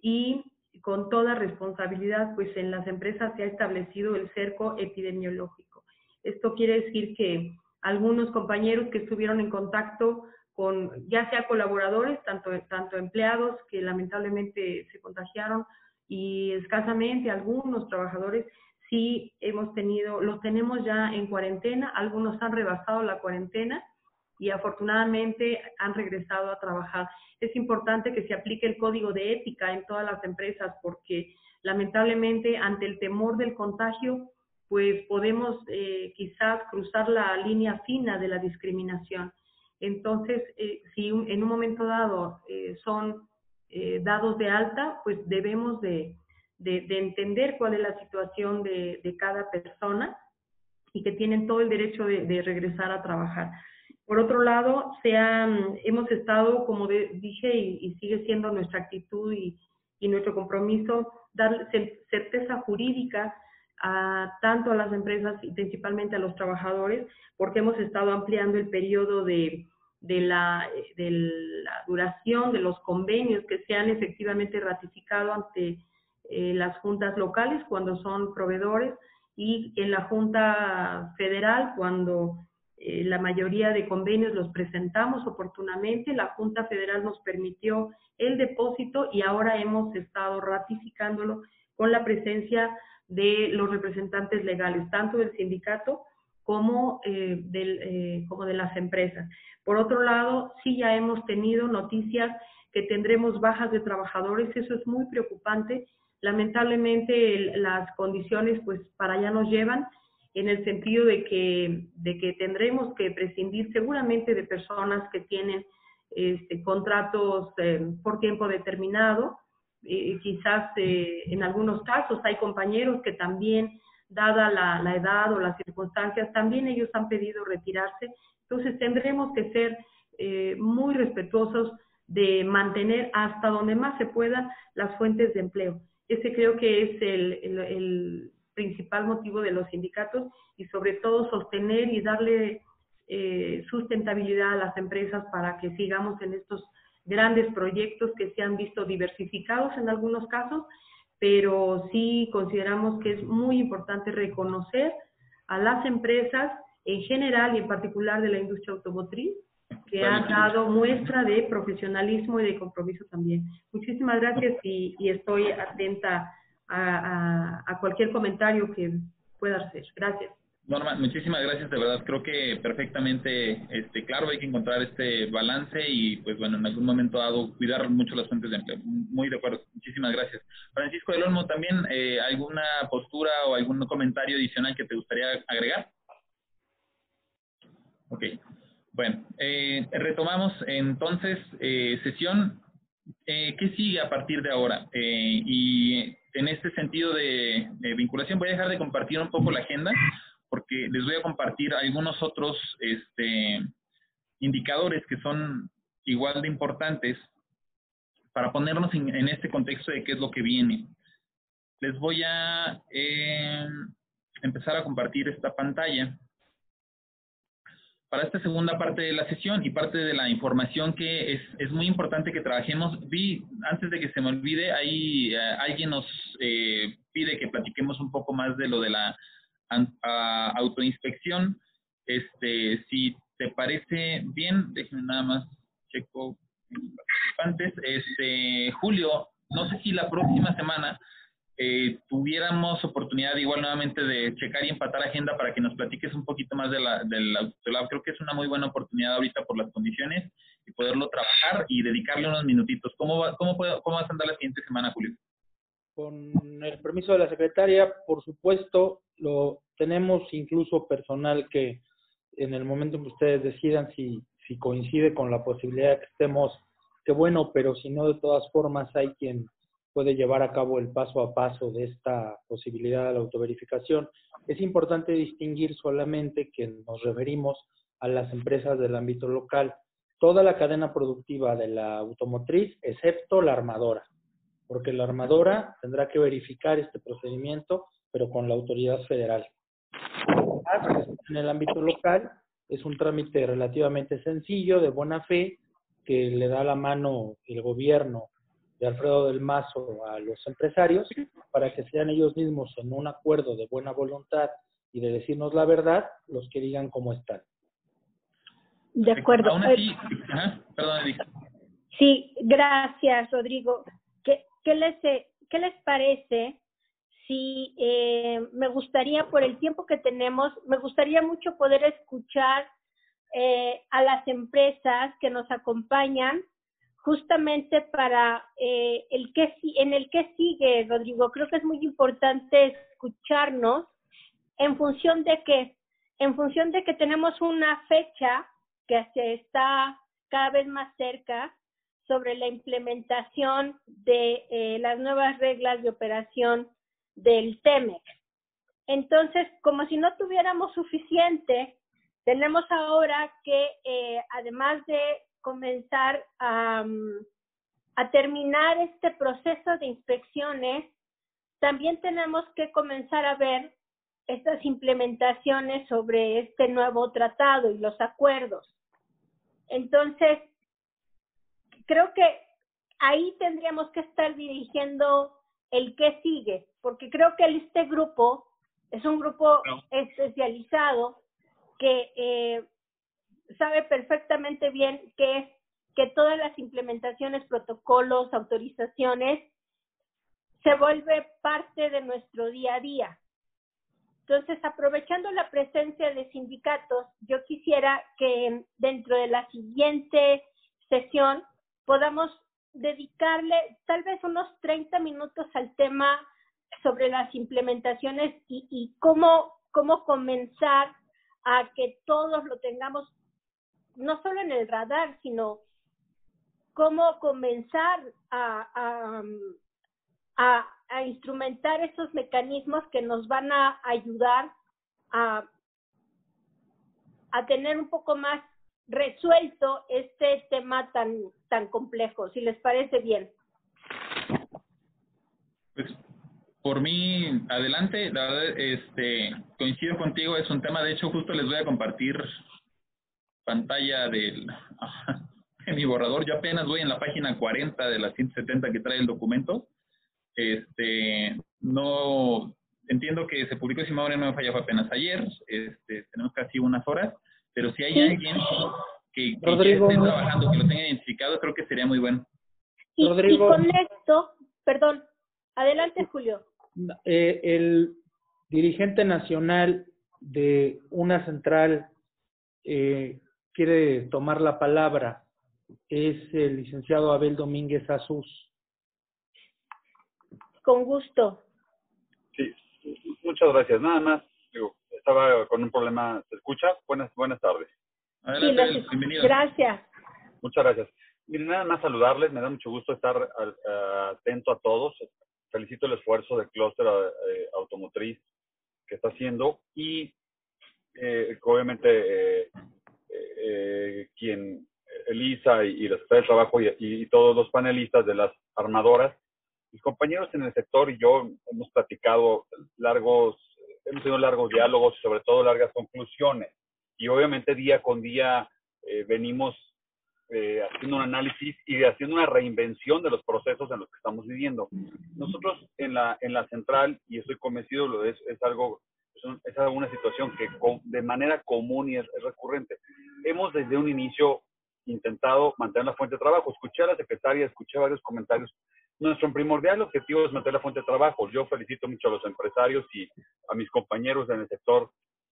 y con toda responsabilidad, pues en las empresas se ha establecido el cerco epidemiológico. Esto quiere decir que algunos compañeros que estuvieron en contacto con ya sea colaboradores, tanto, tanto empleados que lamentablemente se contagiaron y escasamente algunos trabajadores sí hemos tenido, los tenemos ya en cuarentena, algunos han rebasado la cuarentena y afortunadamente han regresado a trabajar. Es importante que se aplique el código de ética en todas las empresas porque lamentablemente ante el temor del contagio pues podemos eh, quizás cruzar la línea fina de la discriminación. Entonces, eh, si en un momento dado eh, son dados de alta, pues debemos de, entender cuál es la situación de, cada persona y que tienen todo el derecho de, regresar a trabajar. Por otro lado, se hemos estado, como dije, y, sigue siendo nuestra actitud y, nuestro compromiso, dar certeza jurídica a, tanto a las empresas y principalmente a los trabajadores, porque hemos estado ampliando el periodo de, de, la, de la duración de los convenios que se han efectivamente ratificado ante eh, las juntas locales cuando son proveedores y en la Junta Federal cuando eh, la mayoría de convenios los presentamos oportunamente. La Junta Federal nos permitió el depósito y ahora hemos estado ratificándolo con la presencia de los representantes legales, tanto del sindicato como, eh, del, eh, como de las empresas. Por otro lado, sí ya hemos tenido noticias que tendremos bajas de trabajadores, eso es muy preocupante. Lamentablemente las condiciones pues para allá nos llevan en el sentido de que, de que tendremos que prescindir seguramente de personas que tienen este, contratos eh, por tiempo determinado, eh, quizás eh, en algunos casos hay compañeros que también, dada la, edad o las circunstancias, también ellos han pedido retirarse. Entonces tendremos que ser eh, muy respetuosos de mantener hasta donde más se pueda las fuentes de empleo. Ese creo que es el, el, principal motivo de los sindicatos y sobre todo sostener y darle sustentabilidad a las empresas para que sigamos en estos grandes proyectos que se han visto diversificados en algunos casos, pero sí consideramos que es muy importante reconocer a las empresas en general y en particular de la industria automotriz que han dado muestra de profesionalismo y de compromiso también. Muchísimas gracias y, estoy atenta a, cualquier comentario que pueda hacer. Gracias. Norma, muchísimas gracias, de verdad, creo que perfectamente, este, claro, hay que encontrar este balance y, pues bueno, en algún momento dado, cuidar mucho las fuentes de empleo. Muy de acuerdo, muchísimas gracias. Francisco del Olmo, también, eh, ¿alguna postura o algún comentario adicional que te gustaría agregar? Ok, bueno, eh, retomamos entonces eh, sesión. Eh, ¿Qué sigue a partir de ahora? Eh, y en este sentido de, vinculación, voy a dejar de compartir un poco la agenda porque les voy a compartir algunos otros este, indicadores que son igual de importantes para ponernos en, en, este contexto de qué es lo que viene. Les voy a eh, empezar a compartir esta pantalla. Para esta segunda parte de la sesión y parte de la información que es, es muy importante que trabajemos, vi, antes de que se me olvide, ahí eh, alguien nos eh, pide que platiquemos un poco más de lo de la autoinspección. Este, si te parece bien, déjenme nada más checo participantes. Este, Julio, no sé si la próxima semana eh, tuviéramos oportunidad igual nuevamente de checar y empatar agenda para que nos platiques un poquito más de la, del autolab. Creo que es una muy buena oportunidad ahorita por las condiciones y poderlo trabajar y dedicarle unos minutitos. ¿Cómo, va, cómo, puedo, cómo vas a andar la siguiente semana, Julio? Con el permiso de la secretaria, por supuesto, lo tenemos incluso personal que en el momento en que ustedes decidan si, si coincide con la posibilidad que estemos, que bueno, pero si no, de todas formas hay quien puede llevar a cabo el paso a paso de esta posibilidad de la autoverificación. Es importante distinguir solamente que nos referimos a las empresas del ámbito local, toda la cadena productiva de la automotriz, excepto la armadora, porque la armadora tendrá que verificar este procedimiento, pero con la autoridad federal. En el ámbito local es un trámite relativamente sencillo, de buena fe, que le da la mano el gobierno de Alfredo del Mazo a los empresarios para que sean ellos mismos en un acuerdo de buena voluntad y de decirnos la verdad, los que digan cómo están. De acuerdo. Aún así, perdón, Sí, gracias, Rodrigo. ¿Qué, qué, les, ¿Qué les parece si eh, me gustaría, por el tiempo que tenemos, me gustaría mucho poder escuchar eh, a las empresas que nos acompañan justamente para eh, el que en el que sigue, Rodrigo. Creo que es muy importante escucharnos en función de que, en función de que tenemos una fecha que se está cada vez más cerca sobre la implementación de eh, las nuevas reglas de operación del TEMEC. Entonces, como si no tuviéramos suficiente, tenemos ahora que, eh, además de comenzar a, a terminar este proceso de inspecciones, también tenemos que comenzar a ver estas implementaciones sobre este nuevo tratado y los acuerdos. Entonces, creo que ahí tendríamos que estar dirigiendo el qué sigue, porque creo que este grupo es un grupo especializado que eh, sabe perfectamente bien que que todas las implementaciones, protocolos, autorizaciones se vuelve parte de nuestro día a día. Entonces, aprovechando la presencia de sindicatos, yo quisiera que dentro de la siguiente sesión podamos dedicarle tal vez unos 30 minutos al tema sobre las implementaciones y, y cómo, cómo comenzar a que todos lo tengamos, no solo en el radar, sino cómo comenzar a, a, a, a instrumentar esos mecanismos que nos van a ayudar a, a tener un poco más resuelto este tema tan, tan complejo, si les parece bien. Pues por mí, adelante, la verdad, este, coincido contigo, es un tema, de hecho, justo les voy a compartir pantalla del, de mi borrador, yo apenas voy en la página 40 de la 170 que trae el documento, este, no, entiendo que se publicó, si no me falla, fue apenas ayer, este, tenemos casi unas horas, pero si hay sí. alguien que, que Rodrigo, esté trabajando, que lo tenga identificado, creo que sería muy bueno. Y, Rodrigo, y con esto, perdón, adelante Julio. Eh, el dirigente nacional de una central eh, quiere tomar la palabra es el licenciado Abel Domínguez Azus. Con gusto. Sí, muchas gracias. Nada más, digo, estaba con un problema. ¿Se escucha? Buenas, buenas tardes. Adelante, sí, bienvenido. Gracias. Muchas gracias. Miren, nada más saludarles, me da mucho gusto estar atento a todos. Felicito el esfuerzo del clúster eh, automotriz que está haciendo y eh, obviamente eh, eh, quien Elisa y, y la Secretaría de Trabajo y, todos los panelistas de las armadoras, mis compañeros en el sector y yo hemos platicado largos, hemos tenido largos diálogos y sobre todo largas conclusiones. Y obviamente día con día eh, venimos eh, haciendo un análisis y haciendo una reinvención de los procesos en los que estamos viviendo. Nosotros en la, en la central, y estoy convencido, lo es, es algo es una situación que de manera común y es, recurrente. Hemos desde un inicio intentado mantener la fuente de trabajo. Escuché a la secretaria, escuché varios comentarios. Nuestro primordial objetivo es mantener la fuente de trabajo. Yo felicito mucho a los empresarios y a mis compañeros en el sector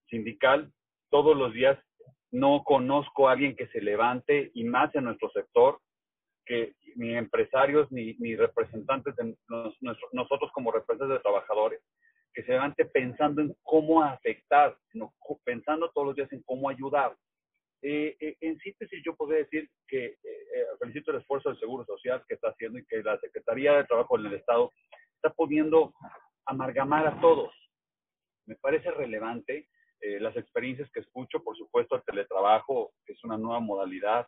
sindical. Todos los días no conozco a alguien que se levante, y más en nuestro sector, que ni empresarios ni, ni representantes de nosotros como representantes de trabajadores, que se levante pensando en cómo afectar, sino pensando todos los días en cómo ayudar. Eh, eh, en síntesis, yo podría decir que eh, felicito el esfuerzo del Seguro Social que está haciendo y que la Secretaría de Trabajo en el Estado está pudiendo amalgamar a todos. Me parece relevante las experiencias que escucho, por supuesto, el teletrabajo, que es una nueva modalidad,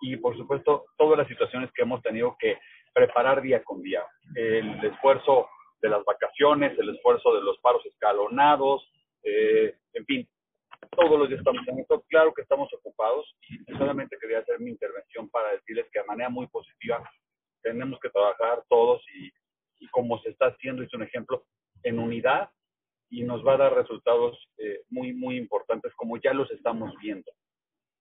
y por supuesto, todas las situaciones que hemos tenido que preparar día con día. El esfuerzo de las vacaciones, el esfuerzo de los paros escalonados, eh, en fin, todos los días estamos en esto. Claro que estamos ocupados y solamente quería hacer mi intervención para decirles que de manera muy positiva tenemos que trabajar todos y, como se está haciendo, es un ejemplo, en unidad y nos va a dar resultados eh, muy, muy importantes como ya los estamos viendo.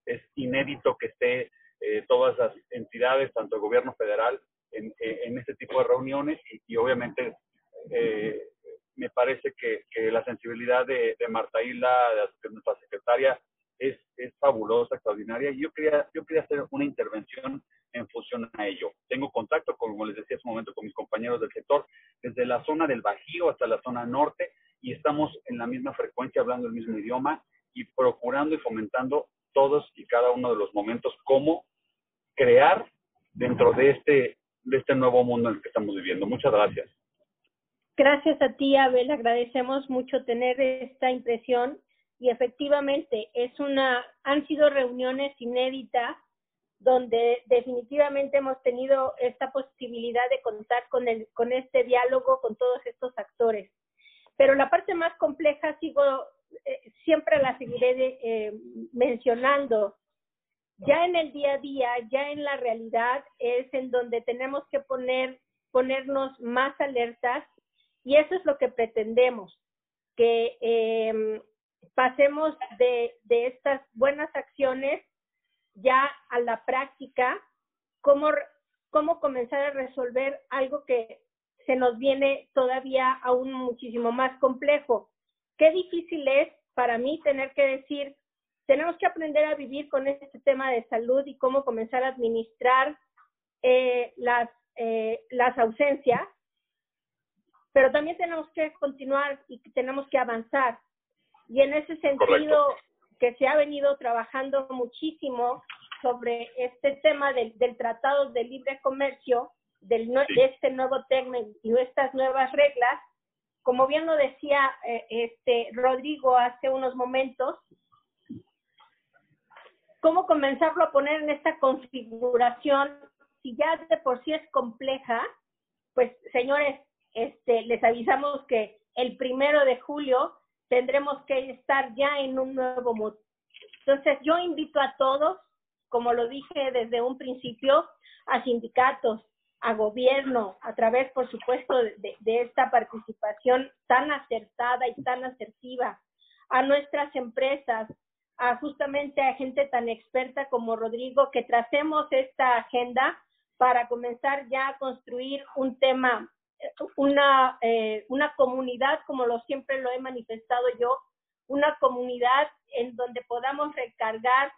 Es inédito que esté eh, todas las entidades, tanto el gobierno federal, en, en este tipo de reuniones y, y obviamente eh, me parece que, la sensibilidad de, Marta Isla, de nuestra secretaria, es, es, fabulosa, extraordinaria. Y yo quería, yo quería hacer una intervención en función a ello. Tengo contacto, como les decía hace un momento, con mis compañeros del sector, desde la zona del Bajío hasta la zona norte, y estamos en la misma frecuencia, hablando el mismo idioma y procurando y fomentando todos y cada uno de los momentos cómo crear dentro de este, de este nuevo mundo en el que estamos viviendo. Muchas gracias. Gracias a ti, Abel. Agradecemos mucho tener esta impresión y efectivamente es una, han sido reuniones inéditas donde definitivamente hemos tenido esta posibilidad de contar con, el, con este diálogo con todos estos actores. Pero la parte más compleja sigo, eh, siempre la seguiré eh, mencionando. Ya en el día a día, ya en la realidad, es en donde tenemos que poner, ponernos más alertas y eso es lo que pretendemos, que eh, pasemos de, de, estas buenas acciones ya a la práctica, cómo, cómo comenzar a resolver algo que se nos viene todavía aún muchísimo más complejo. Qué difícil es para mí tener que decir, tenemos que aprender a vivir con este tema de salud y cómo comenzar a administrar eh, las, eh, las ausencias pero también tenemos que continuar y tenemos que avanzar. Y en ese sentido que se ha venido trabajando muchísimo sobre este tema del, del Tratado de Libre Comercio, del, de este nuevo término y estas nuevas reglas, como bien lo decía eh, este Rodrigo hace unos momentos, cómo comenzarlo a poner en esta configuración, si ya de por sí es compleja, pues señores, este, les avisamos que el primero de julio tendremos que estar ya en un nuevo modo. Entonces, yo invito a todos, como lo dije desde un principio, a sindicatos, a gobierno, a través, por supuesto, de, de esta participación tan acertada y tan asertiva, a nuestras empresas, a justamente a gente tan experta como Rodrigo, que tracemos esta agenda para comenzar ya a construir un tema una, eh, una comunidad, como lo siempre lo he manifestado yo, una comunidad en donde podamos recargar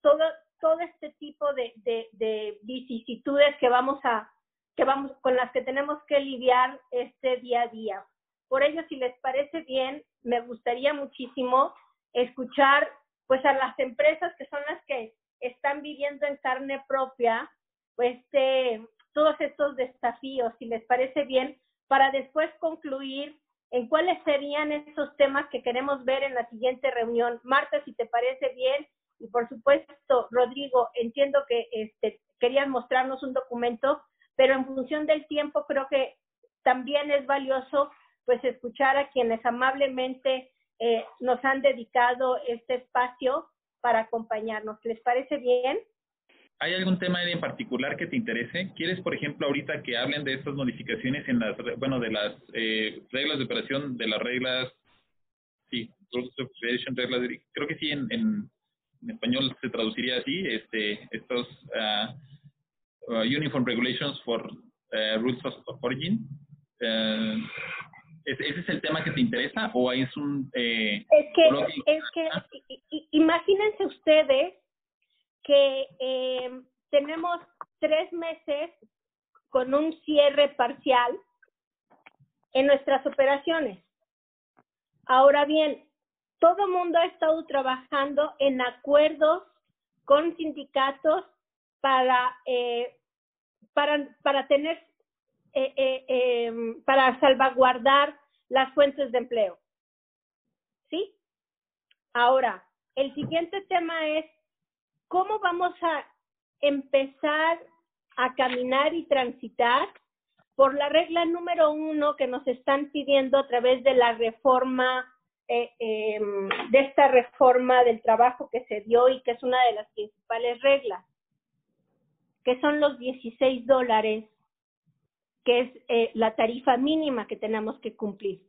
todo, todo este tipo de, de, de vicisitudes que vamos a, que vamos, con las que tenemos que lidiar este día a día. Por ello, si les parece bien, me gustaría muchísimo escuchar pues a las empresas que son las que están viviendo en carne propia pues eh, todos estos desafíos, si les parece bien, para después concluir en cuáles serían esos temas que queremos ver en la siguiente reunión. Marta, si te parece bien, y por supuesto, Rodrigo, entiendo que este, querías mostrarnos un documento, pero en función del tiempo creo que también es valioso pues escuchar a quienes amablemente eh, nos han dedicado este espacio para acompañarnos. ¿Les parece bien? ¿Hay algún tema en particular que te interese? ¿Quieres, por ejemplo, ahorita que hablen de estas modificaciones en las, bueno, de las eh, reglas de operación, de las reglas, sí, reglas de, creo que sí, en, en, español se traduciría así, este, estos uh, uh, Uniform Regulations for uh, Rules of Origin. ¿Ese es el tema que te interesa o es un... Eh, es que, es que imagínense ustedes que eh, tenemos tres meses con un cierre parcial en nuestras operaciones. Ahora bien, todo mundo ha estado trabajando en acuerdos con sindicatos para, eh, para, para tener, eh, eh, em, para salvaguardar las fuentes de empleo. ¿Sí? Ahora, el siguiente tema es ¿cómo vamos a empezar a caminar y transitar por la regla número uno que nos están pidiendo a través de la reforma, eh, em, de esta reforma del trabajo que se dio y que es una de las principales reglas, que son los 16 dólares, que es eh, la tarifa mínima que tenemos que cumplir.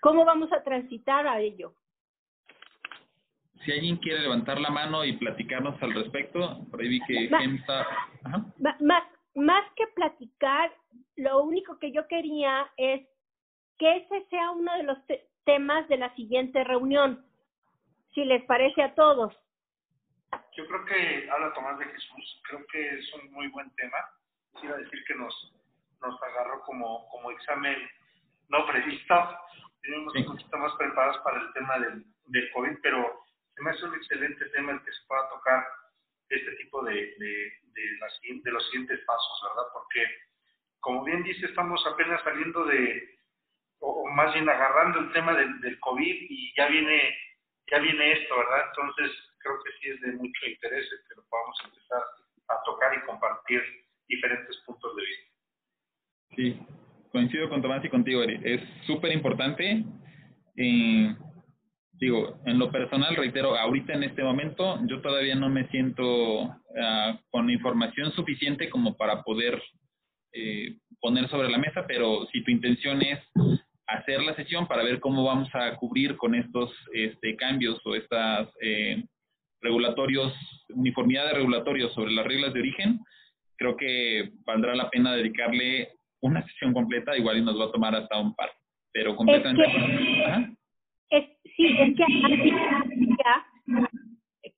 ¿Cómo vamos a transitar a ello? Si alguien quiere levantar la mano y platicarnos al respecto, por ahí vi que está... Más, más que platicar, lo único que yo quería es que ese sea uno de los temas de la siguiente reunión, si les parece a todos. Yo creo que habla Tomás de Jesús, creo que es un muy buen tema. Quiero decir que nos, nos agarró como, como examen no previsto. Tenemos un poquito más preparados para el tema del, del COVID, pero se me hace un excelente tema el que se pueda tocar este tipo de, de, de, los siguientes pasos, ¿verdad? Porque, como bien dice, estamos apenas saliendo de, o, más bien agarrando el tema del, COVID y ya viene, ya viene esto, ¿verdad? Entonces, creo que sí es de mucho interés que lo podamos empezar a tocar y compartir diferentes puntos de vista. Sí, coincido con Tomás y contigo, Eri. Es súper importante. Eh, digo, en lo personal, reitero, ahorita en este momento yo todavía no me siento uh, con información suficiente como para poder eh, poner sobre la mesa, pero si tu intención es hacer la sesión para ver cómo vamos a cubrir con estos este, cambios o estas eh, regulatorios, uniformidad de regulatorios sobre las reglas de origen, creo que valdrá la pena dedicarle una sesión completa, igual y nos va a tomar hasta un par, pero completamente sí, es que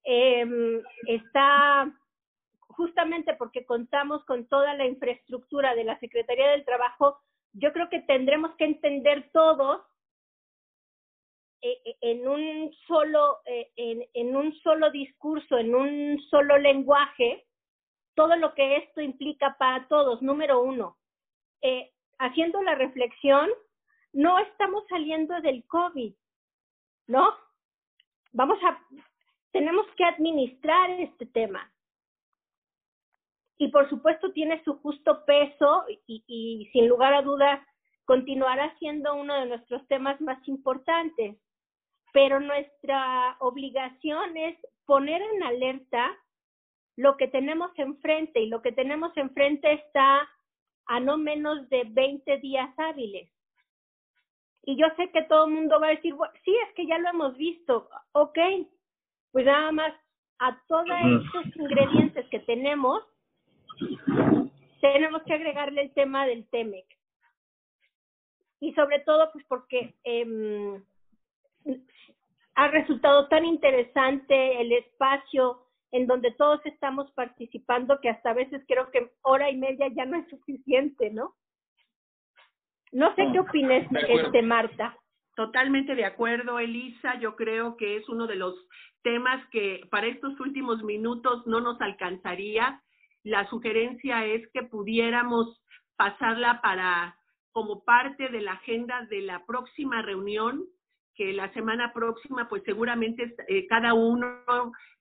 eh, está justamente porque contamos con toda la infraestructura de la Secretaría del Trabajo, yo creo que tendremos que entender todos eh, eh, en un solo eh, en, en un solo discurso, en un solo lenguaje, todo lo que esto implica para todos. Número uno, eh, haciendo la reflexión, no estamos saliendo del COVID. ¿No? Vamos a, tenemos que administrar este tema. Y por supuesto tiene su justo peso y, sin lugar a dudas continuará siendo uno de nuestros temas más importantes. Pero nuestra obligación es poner en alerta lo que tenemos enfrente y lo que tenemos enfrente está a no menos de 20 días hábiles. Y yo sé que todo el mundo va a decir, sí, es que ya lo hemos visto, ok, pues nada más a todos estos ingredientes que tenemos, tenemos que agregarle el tema del TEMEC. Y sobre todo, pues porque eh, ha resultado tan interesante el espacio en donde todos estamos participando que hasta a veces creo que hora y media ya no es suficiente, ¿no? No sé qué opines, este, Marta. Totalmente de acuerdo, Elisa. Yo creo que es uno de los temas que para estos últimos minutos no nos alcanzaría. La sugerencia es que pudiéramos pasarla para como parte de la agenda de la próxima reunión, que la semana próxima, pues seguramente eh, cada uno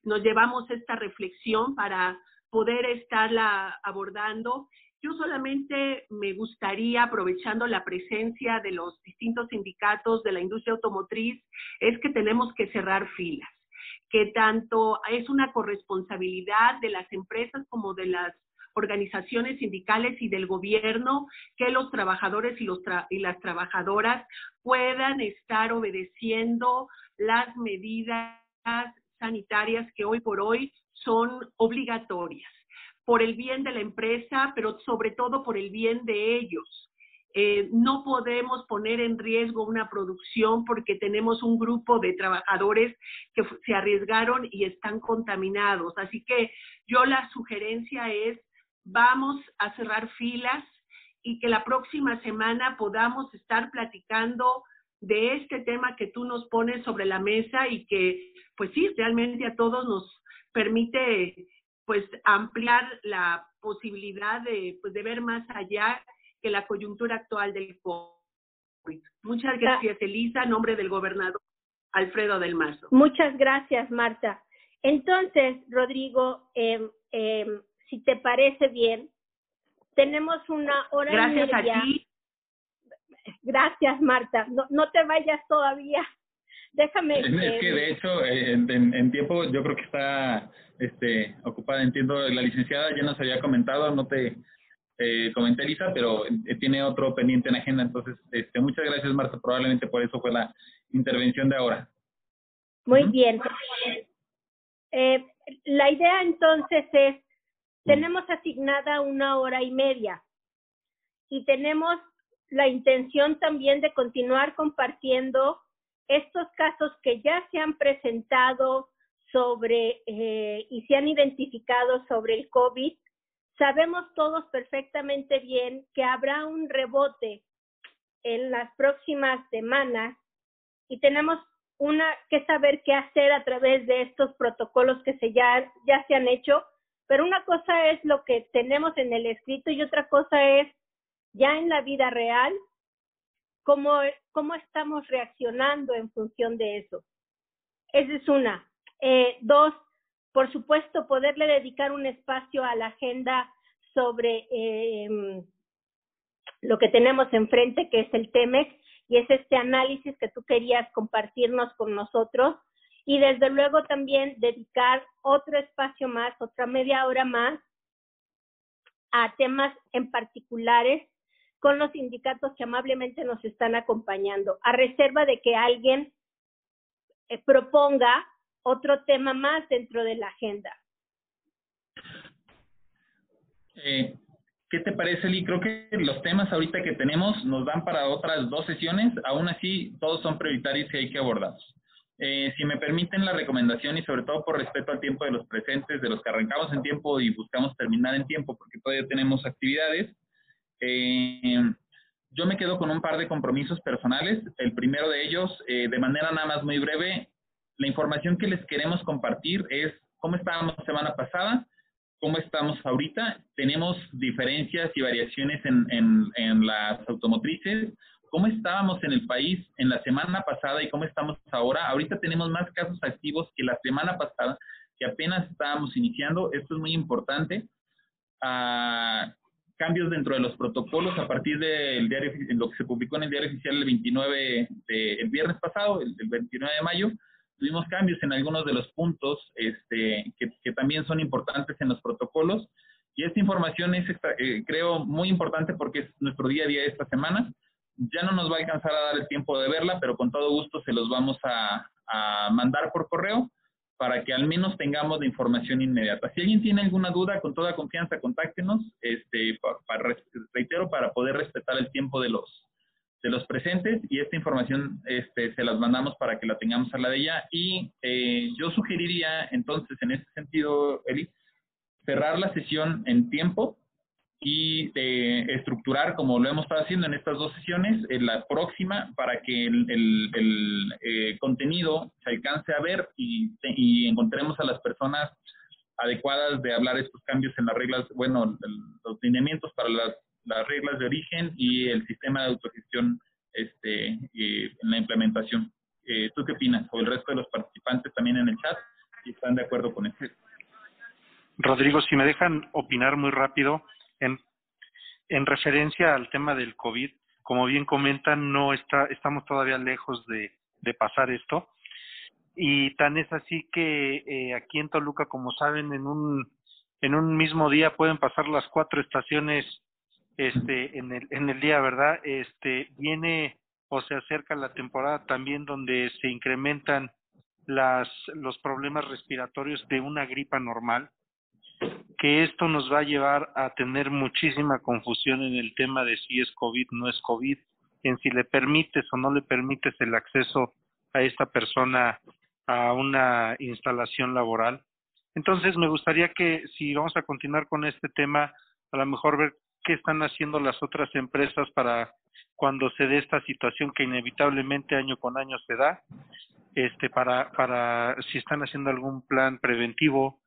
nos llevamos esta reflexión para poder estarla abordando. Yo solamente me gustaría, aprovechando la presencia de los distintos sindicatos de la industria automotriz, es que tenemos que cerrar filas, que tanto es una corresponsabilidad de las empresas como de las organizaciones sindicales y del gobierno que los trabajadores y, y las trabajadoras puedan estar obedeciendo las medidas sanitarias que hoy por hoy son obligatorias por el bien de la empresa, pero sobre todo por el bien de ellos. Eh, no podemos poner en riesgo una producción porque tenemos un grupo de trabajadores que se arriesgaron y están contaminados. Así que yo la sugerencia es, vamos a cerrar filas y que la próxima semana podamos estar platicando de este tema que tú nos pones sobre la mesa y que, pues sí, realmente a todos nos permite pues ampliar la posibilidad de, pues, de ver más allá que la coyuntura actual del COVID. Muchas gracias, Elisa, en nombre del gobernador Alfredo del Mazo. Muchas gracias, Marta. Entonces, Rodrigo, eh, eh, si te parece bien, tenemos una hora gracias y media. Gracias a ti. Gracias, Marta. No, no te vayas todavía. Déjame. Es que, de hecho, en, en, en tiempo yo creo que está este, ocupada. Entiendo, la licenciada ya nos había comentado, no te eh, comenté, Lisa, pero eh, tiene otro pendiente en agenda. Entonces, este, muchas gracias, Marta. Probablemente por eso fue la intervención de ahora. Muy bien. Eh, la idea entonces es, tenemos asignada una hora y media y tenemos la intención también de continuar compartiendo estos casos que ya se han presentado sobre eh, y se han identificado sobre el COVID, sabemos todos perfectamente bien que habrá un rebote en las próximas semanas y tenemos una que saber qué hacer a través de estos protocolos que se ya, ya se han hecho, pero una cosa es lo que tenemos en el escrito y otra cosa es ya en la vida real cómo, cómo estamos reaccionando en función de eso. Esa es una. Eh, dos, por supuesto, poderle dedicar un espacio a la agenda sobre eh, lo que tenemos enfrente, que es el TEMEX, y es este análisis que tú querías compartirnos con nosotros. Y desde luego también dedicar otro espacio más, otra media hora más, a temas en particulares con los sindicatos que amablemente nos están acompañando, a reserva de que alguien eh, proponga otro tema más dentro de la agenda. Eh, ¿Qué te parece, Lee? Creo que los temas ahorita que tenemos nos dan para otras dos sesiones. Aún así, todos son prioritarios y hay que abordarlos. Eh, si me permiten la recomendación y sobre todo por respeto al tiempo de los presentes, de los que arrancamos en tiempo y buscamos terminar en tiempo porque todavía tenemos actividades, eh, yo me quedo con un par de compromisos personales. El primero de ellos, eh, de manera nada más muy breve, la información que les queremos compartir es cómo estábamos semana pasada, cómo estamos ahorita. Tenemos diferencias y variaciones en, en, en las automotrices. ¿Cómo estábamos en el país en la semana pasada y cómo estamos ahora? Ahorita tenemos más casos activos que la semana pasada, que apenas estábamos iniciando. Esto es muy importante. Ah, cambios dentro de los protocolos a partir del diario, lo que se publicó en el diario oficial el 29 de, el viernes pasado, el, el 29 de mayo, tuvimos cambios en algunos de los puntos este, que, también son importantes en los protocolos. Y esta información es, eh, creo, muy importante porque es nuestro día a día de esta semana. Ya no nos va a alcanzar a dar el tiempo de verla, pero con todo gusto se los vamos a, mandar por correo para que al menos tengamos la información inmediata. Si alguien tiene alguna duda, con toda confianza, contáctenos, este, para, reitero, para poder respetar el tiempo de los, de los presentes y esta información este, se las mandamos para que la tengamos a la de ella. Y eh, yo sugeriría entonces, en este sentido, Eli, cerrar la sesión en tiempo y eh, estructurar, como lo hemos estado haciendo en estas dos sesiones, en la próxima para que el, el, eh, contenido se alcance a ver y, y, encontremos a las personas adecuadas de hablar estos cambios en las reglas, bueno, los lineamientos para las las reglas de origen y el sistema de autogestión este, eh, en la implementación. Eh, ¿Tú qué opinas? O el resto de los participantes también en el chat, si están de acuerdo con esto. Rodrigo, si me dejan opinar muy rápido, en, en referencia al tema del COVID, como bien comentan, no está, estamos todavía lejos de, de pasar esto. Y tan es así que eh, aquí en Toluca, como saben, en un, en un mismo día pueden pasar las cuatro estaciones este en el en el día, ¿verdad? Este viene o se acerca la temporada también donde se incrementan las los problemas respiratorios de una gripa normal, que esto nos va a llevar a tener muchísima confusión en el tema de si es COVID, no es COVID, en si le permites o no le permites el acceso a esta persona a una instalación laboral. Entonces, me gustaría que si vamos a continuar con este tema, a lo mejor ver qué están haciendo las otras empresas para cuando se dé esta situación que inevitablemente año con año se da, este para para si están haciendo algún plan preventivo,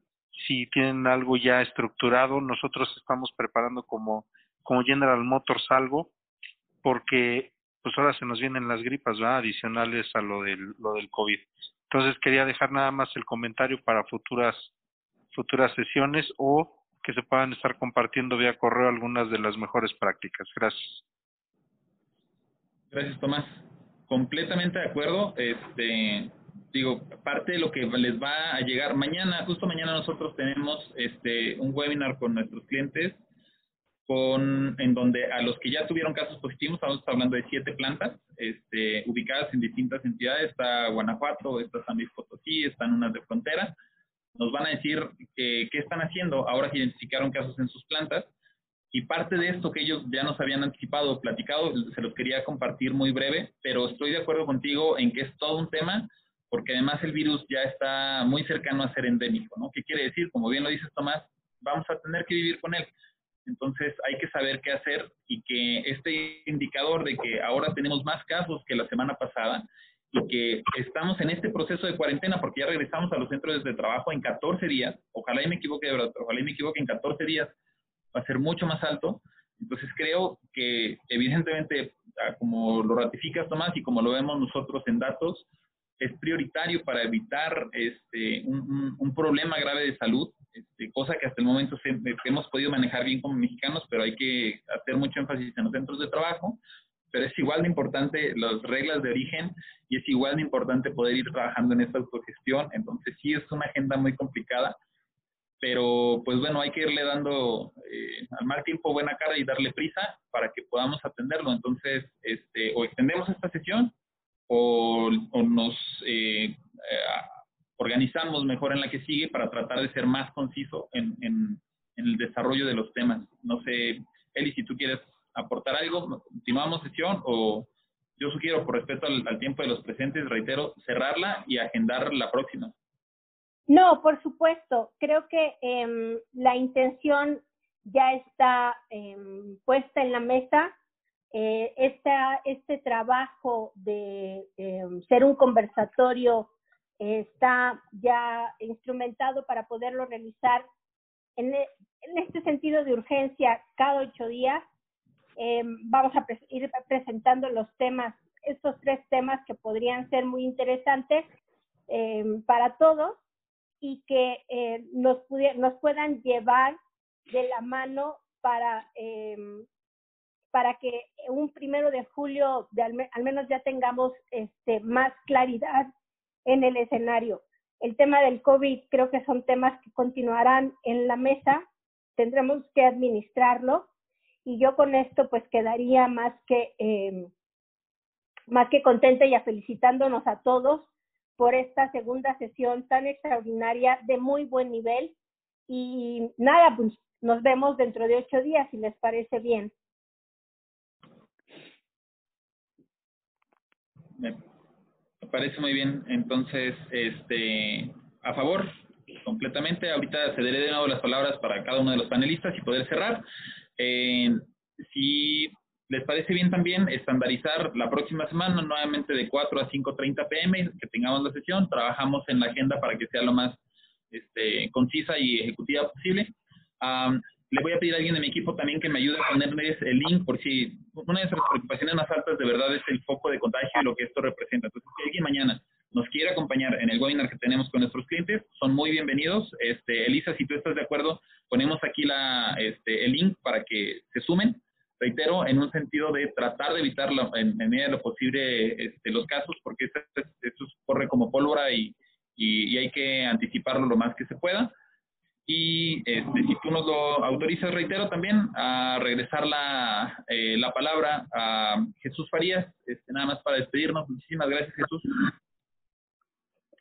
si tienen algo ya estructurado, nosotros estamos preparando como como General Motors algo porque pues ahora se nos vienen las gripas, ¿verdad? adicionales a lo del lo del COVID. Entonces quería dejar nada más el comentario para futuras futuras sesiones o que se puedan estar compartiendo vía correo algunas de las mejores prácticas. Gracias. Gracias, Tomás. Completamente de acuerdo. Este, digo, parte de lo que les va a llegar mañana, justo mañana nosotros tenemos este un webinar con nuestros clientes con en donde a los que ya tuvieron casos positivos, estamos hablando de siete plantas este, ubicadas en distintas entidades, está Guanajuato, está San Luis Potosí, están unas de frontera, nos van a decir qué están haciendo ahora que identificaron casos en sus plantas. Y parte de esto que ellos ya nos habían anticipado, platicado, se los quería compartir muy breve, pero estoy de acuerdo contigo en que es todo un tema, porque además el virus ya está muy cercano a ser endémico, ¿no? ¿Qué quiere decir? Como bien lo dices Tomás, vamos a tener que vivir con él. Entonces hay que saber qué hacer y que este indicador de que ahora tenemos más casos que la semana pasada y que estamos en este proceso de cuarentena porque ya regresamos a los centros de trabajo en 14 días, ojalá y me equivoque, ojalá y me equivoque, en 14 días va a ser mucho más alto. Entonces creo que evidentemente, como lo ratificas Tomás y como lo vemos nosotros en datos, es prioritario para evitar este, un, un, problema grave de salud, este, cosa que hasta el momento hemos podido manejar bien como mexicanos, pero hay que hacer mucho énfasis en los centros de trabajo pero es igual de importante las reglas de origen y es igual de importante poder ir trabajando en esta autogestión. Entonces sí es una agenda muy complicada, pero pues bueno, hay que irle dando eh, al mal tiempo buena cara y darle prisa para que podamos atenderlo. Entonces, este, o extendemos esta sesión o, nos eh, eh, organizamos mejor en la que sigue para tratar de ser más conciso en, el desarrollo de los temas. No sé, Eli, si tú quieres aportar algo? ¿Continuamos sesión o yo sugiero, por respeto al, tiempo de los presentes, reitero, cerrarla y agendar la próxima? No, por supuesto. Creo que eh, la intención ya está eh, puesta en la mesa. Eh, esta, este trabajo de em, ser un conversatorio está ya instrumentado para poderlo realizar en, en este sentido de urgencia cada ocho días eh, vamos a ir presentando los temas, estos tres temas que podrían ser muy interesantes eh, para todos y que eh, nos, nos puedan llevar de la mano para, para que un primero de julio al, menos ya tengamos este, más claridad en el escenario. El tema del COVID creo que son temas que continuarán en la mesa, tendremos que administrarlo y yo con esto pues quedaría más que, eh, más que contenta y felicitándonos a todos por esta segunda sesión tan extraordinaria de muy buen nivel. Y nada, pues nos vemos dentro de ocho días, si les parece bien. Me parece muy bien. Entonces, este, a favor, completamente. Ahorita cederé de nuevo las palabras para cada uno de los panelistas y poder cerrar. Eh, si les parece bien también estandarizar la próxima semana nuevamente de 4 a 5.30 pm que tengamos la sesión. Trabajamos en la agenda para que sea lo más este, concisa y ejecutiva posible. le voy a pedir a alguien de mi equipo también que me ayude a ponerles el link por si una de nuestras preocupaciones más altas de verdad es el foco de contagio y lo que esto representa. Entonces, si alguien mañana nos quiere acompañar en el webinar que tenemos con nuestros clientes, son muy bienvenidos. Este, Elisa, si tú estás de acuerdo, ponemos aquí la, este, el link para que se sumen. Reitero, en un sentido de tratar de evitar en, medida de lo posible este, los casos, porque esto, esto, corre como pólvora y, hay que anticiparlo lo más que se pueda. Y este, si tú nos lo autorizas, reitero también, a regresar la, eh, la palabra a Jesús Farías, este, nada más para despedirnos. Muchísimas gracias, Jesús.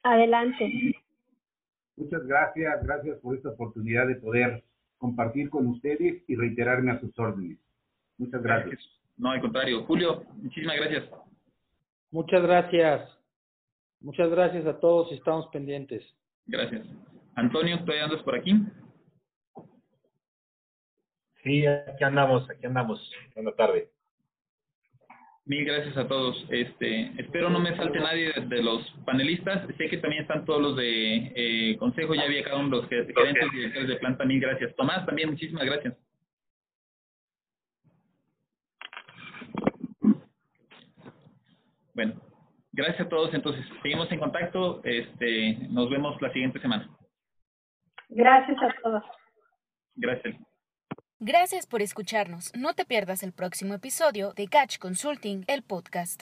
Adelante. Muchas gracias, gracias por esta oportunidad de poder compartir con ustedes y reiterarme a sus órdenes. Muchas gracias. No, al contrario. Julio, muchísimas gracias. Muchas gracias. Muchas gracias a todos y estamos pendientes. Gracias. Antonio, ¿todavía andas por aquí? Sí, aquí andamos, aquí andamos. Buenas tarde. Mil gracias a todos. Este, espero no me salte nadie de, los panelistas. Sé que también están todos los de eh, consejo. Ya había cada uno de los gerentes y directores de planta. Mil gracias. Tomás, también muchísimas gracias. Bueno, gracias a todos. Entonces, seguimos en contacto. Este, nos vemos la siguiente semana. Gracias a todos. Gracias. Gracias por escucharnos. No te pierdas el próximo episodio de Catch Consulting, el podcast.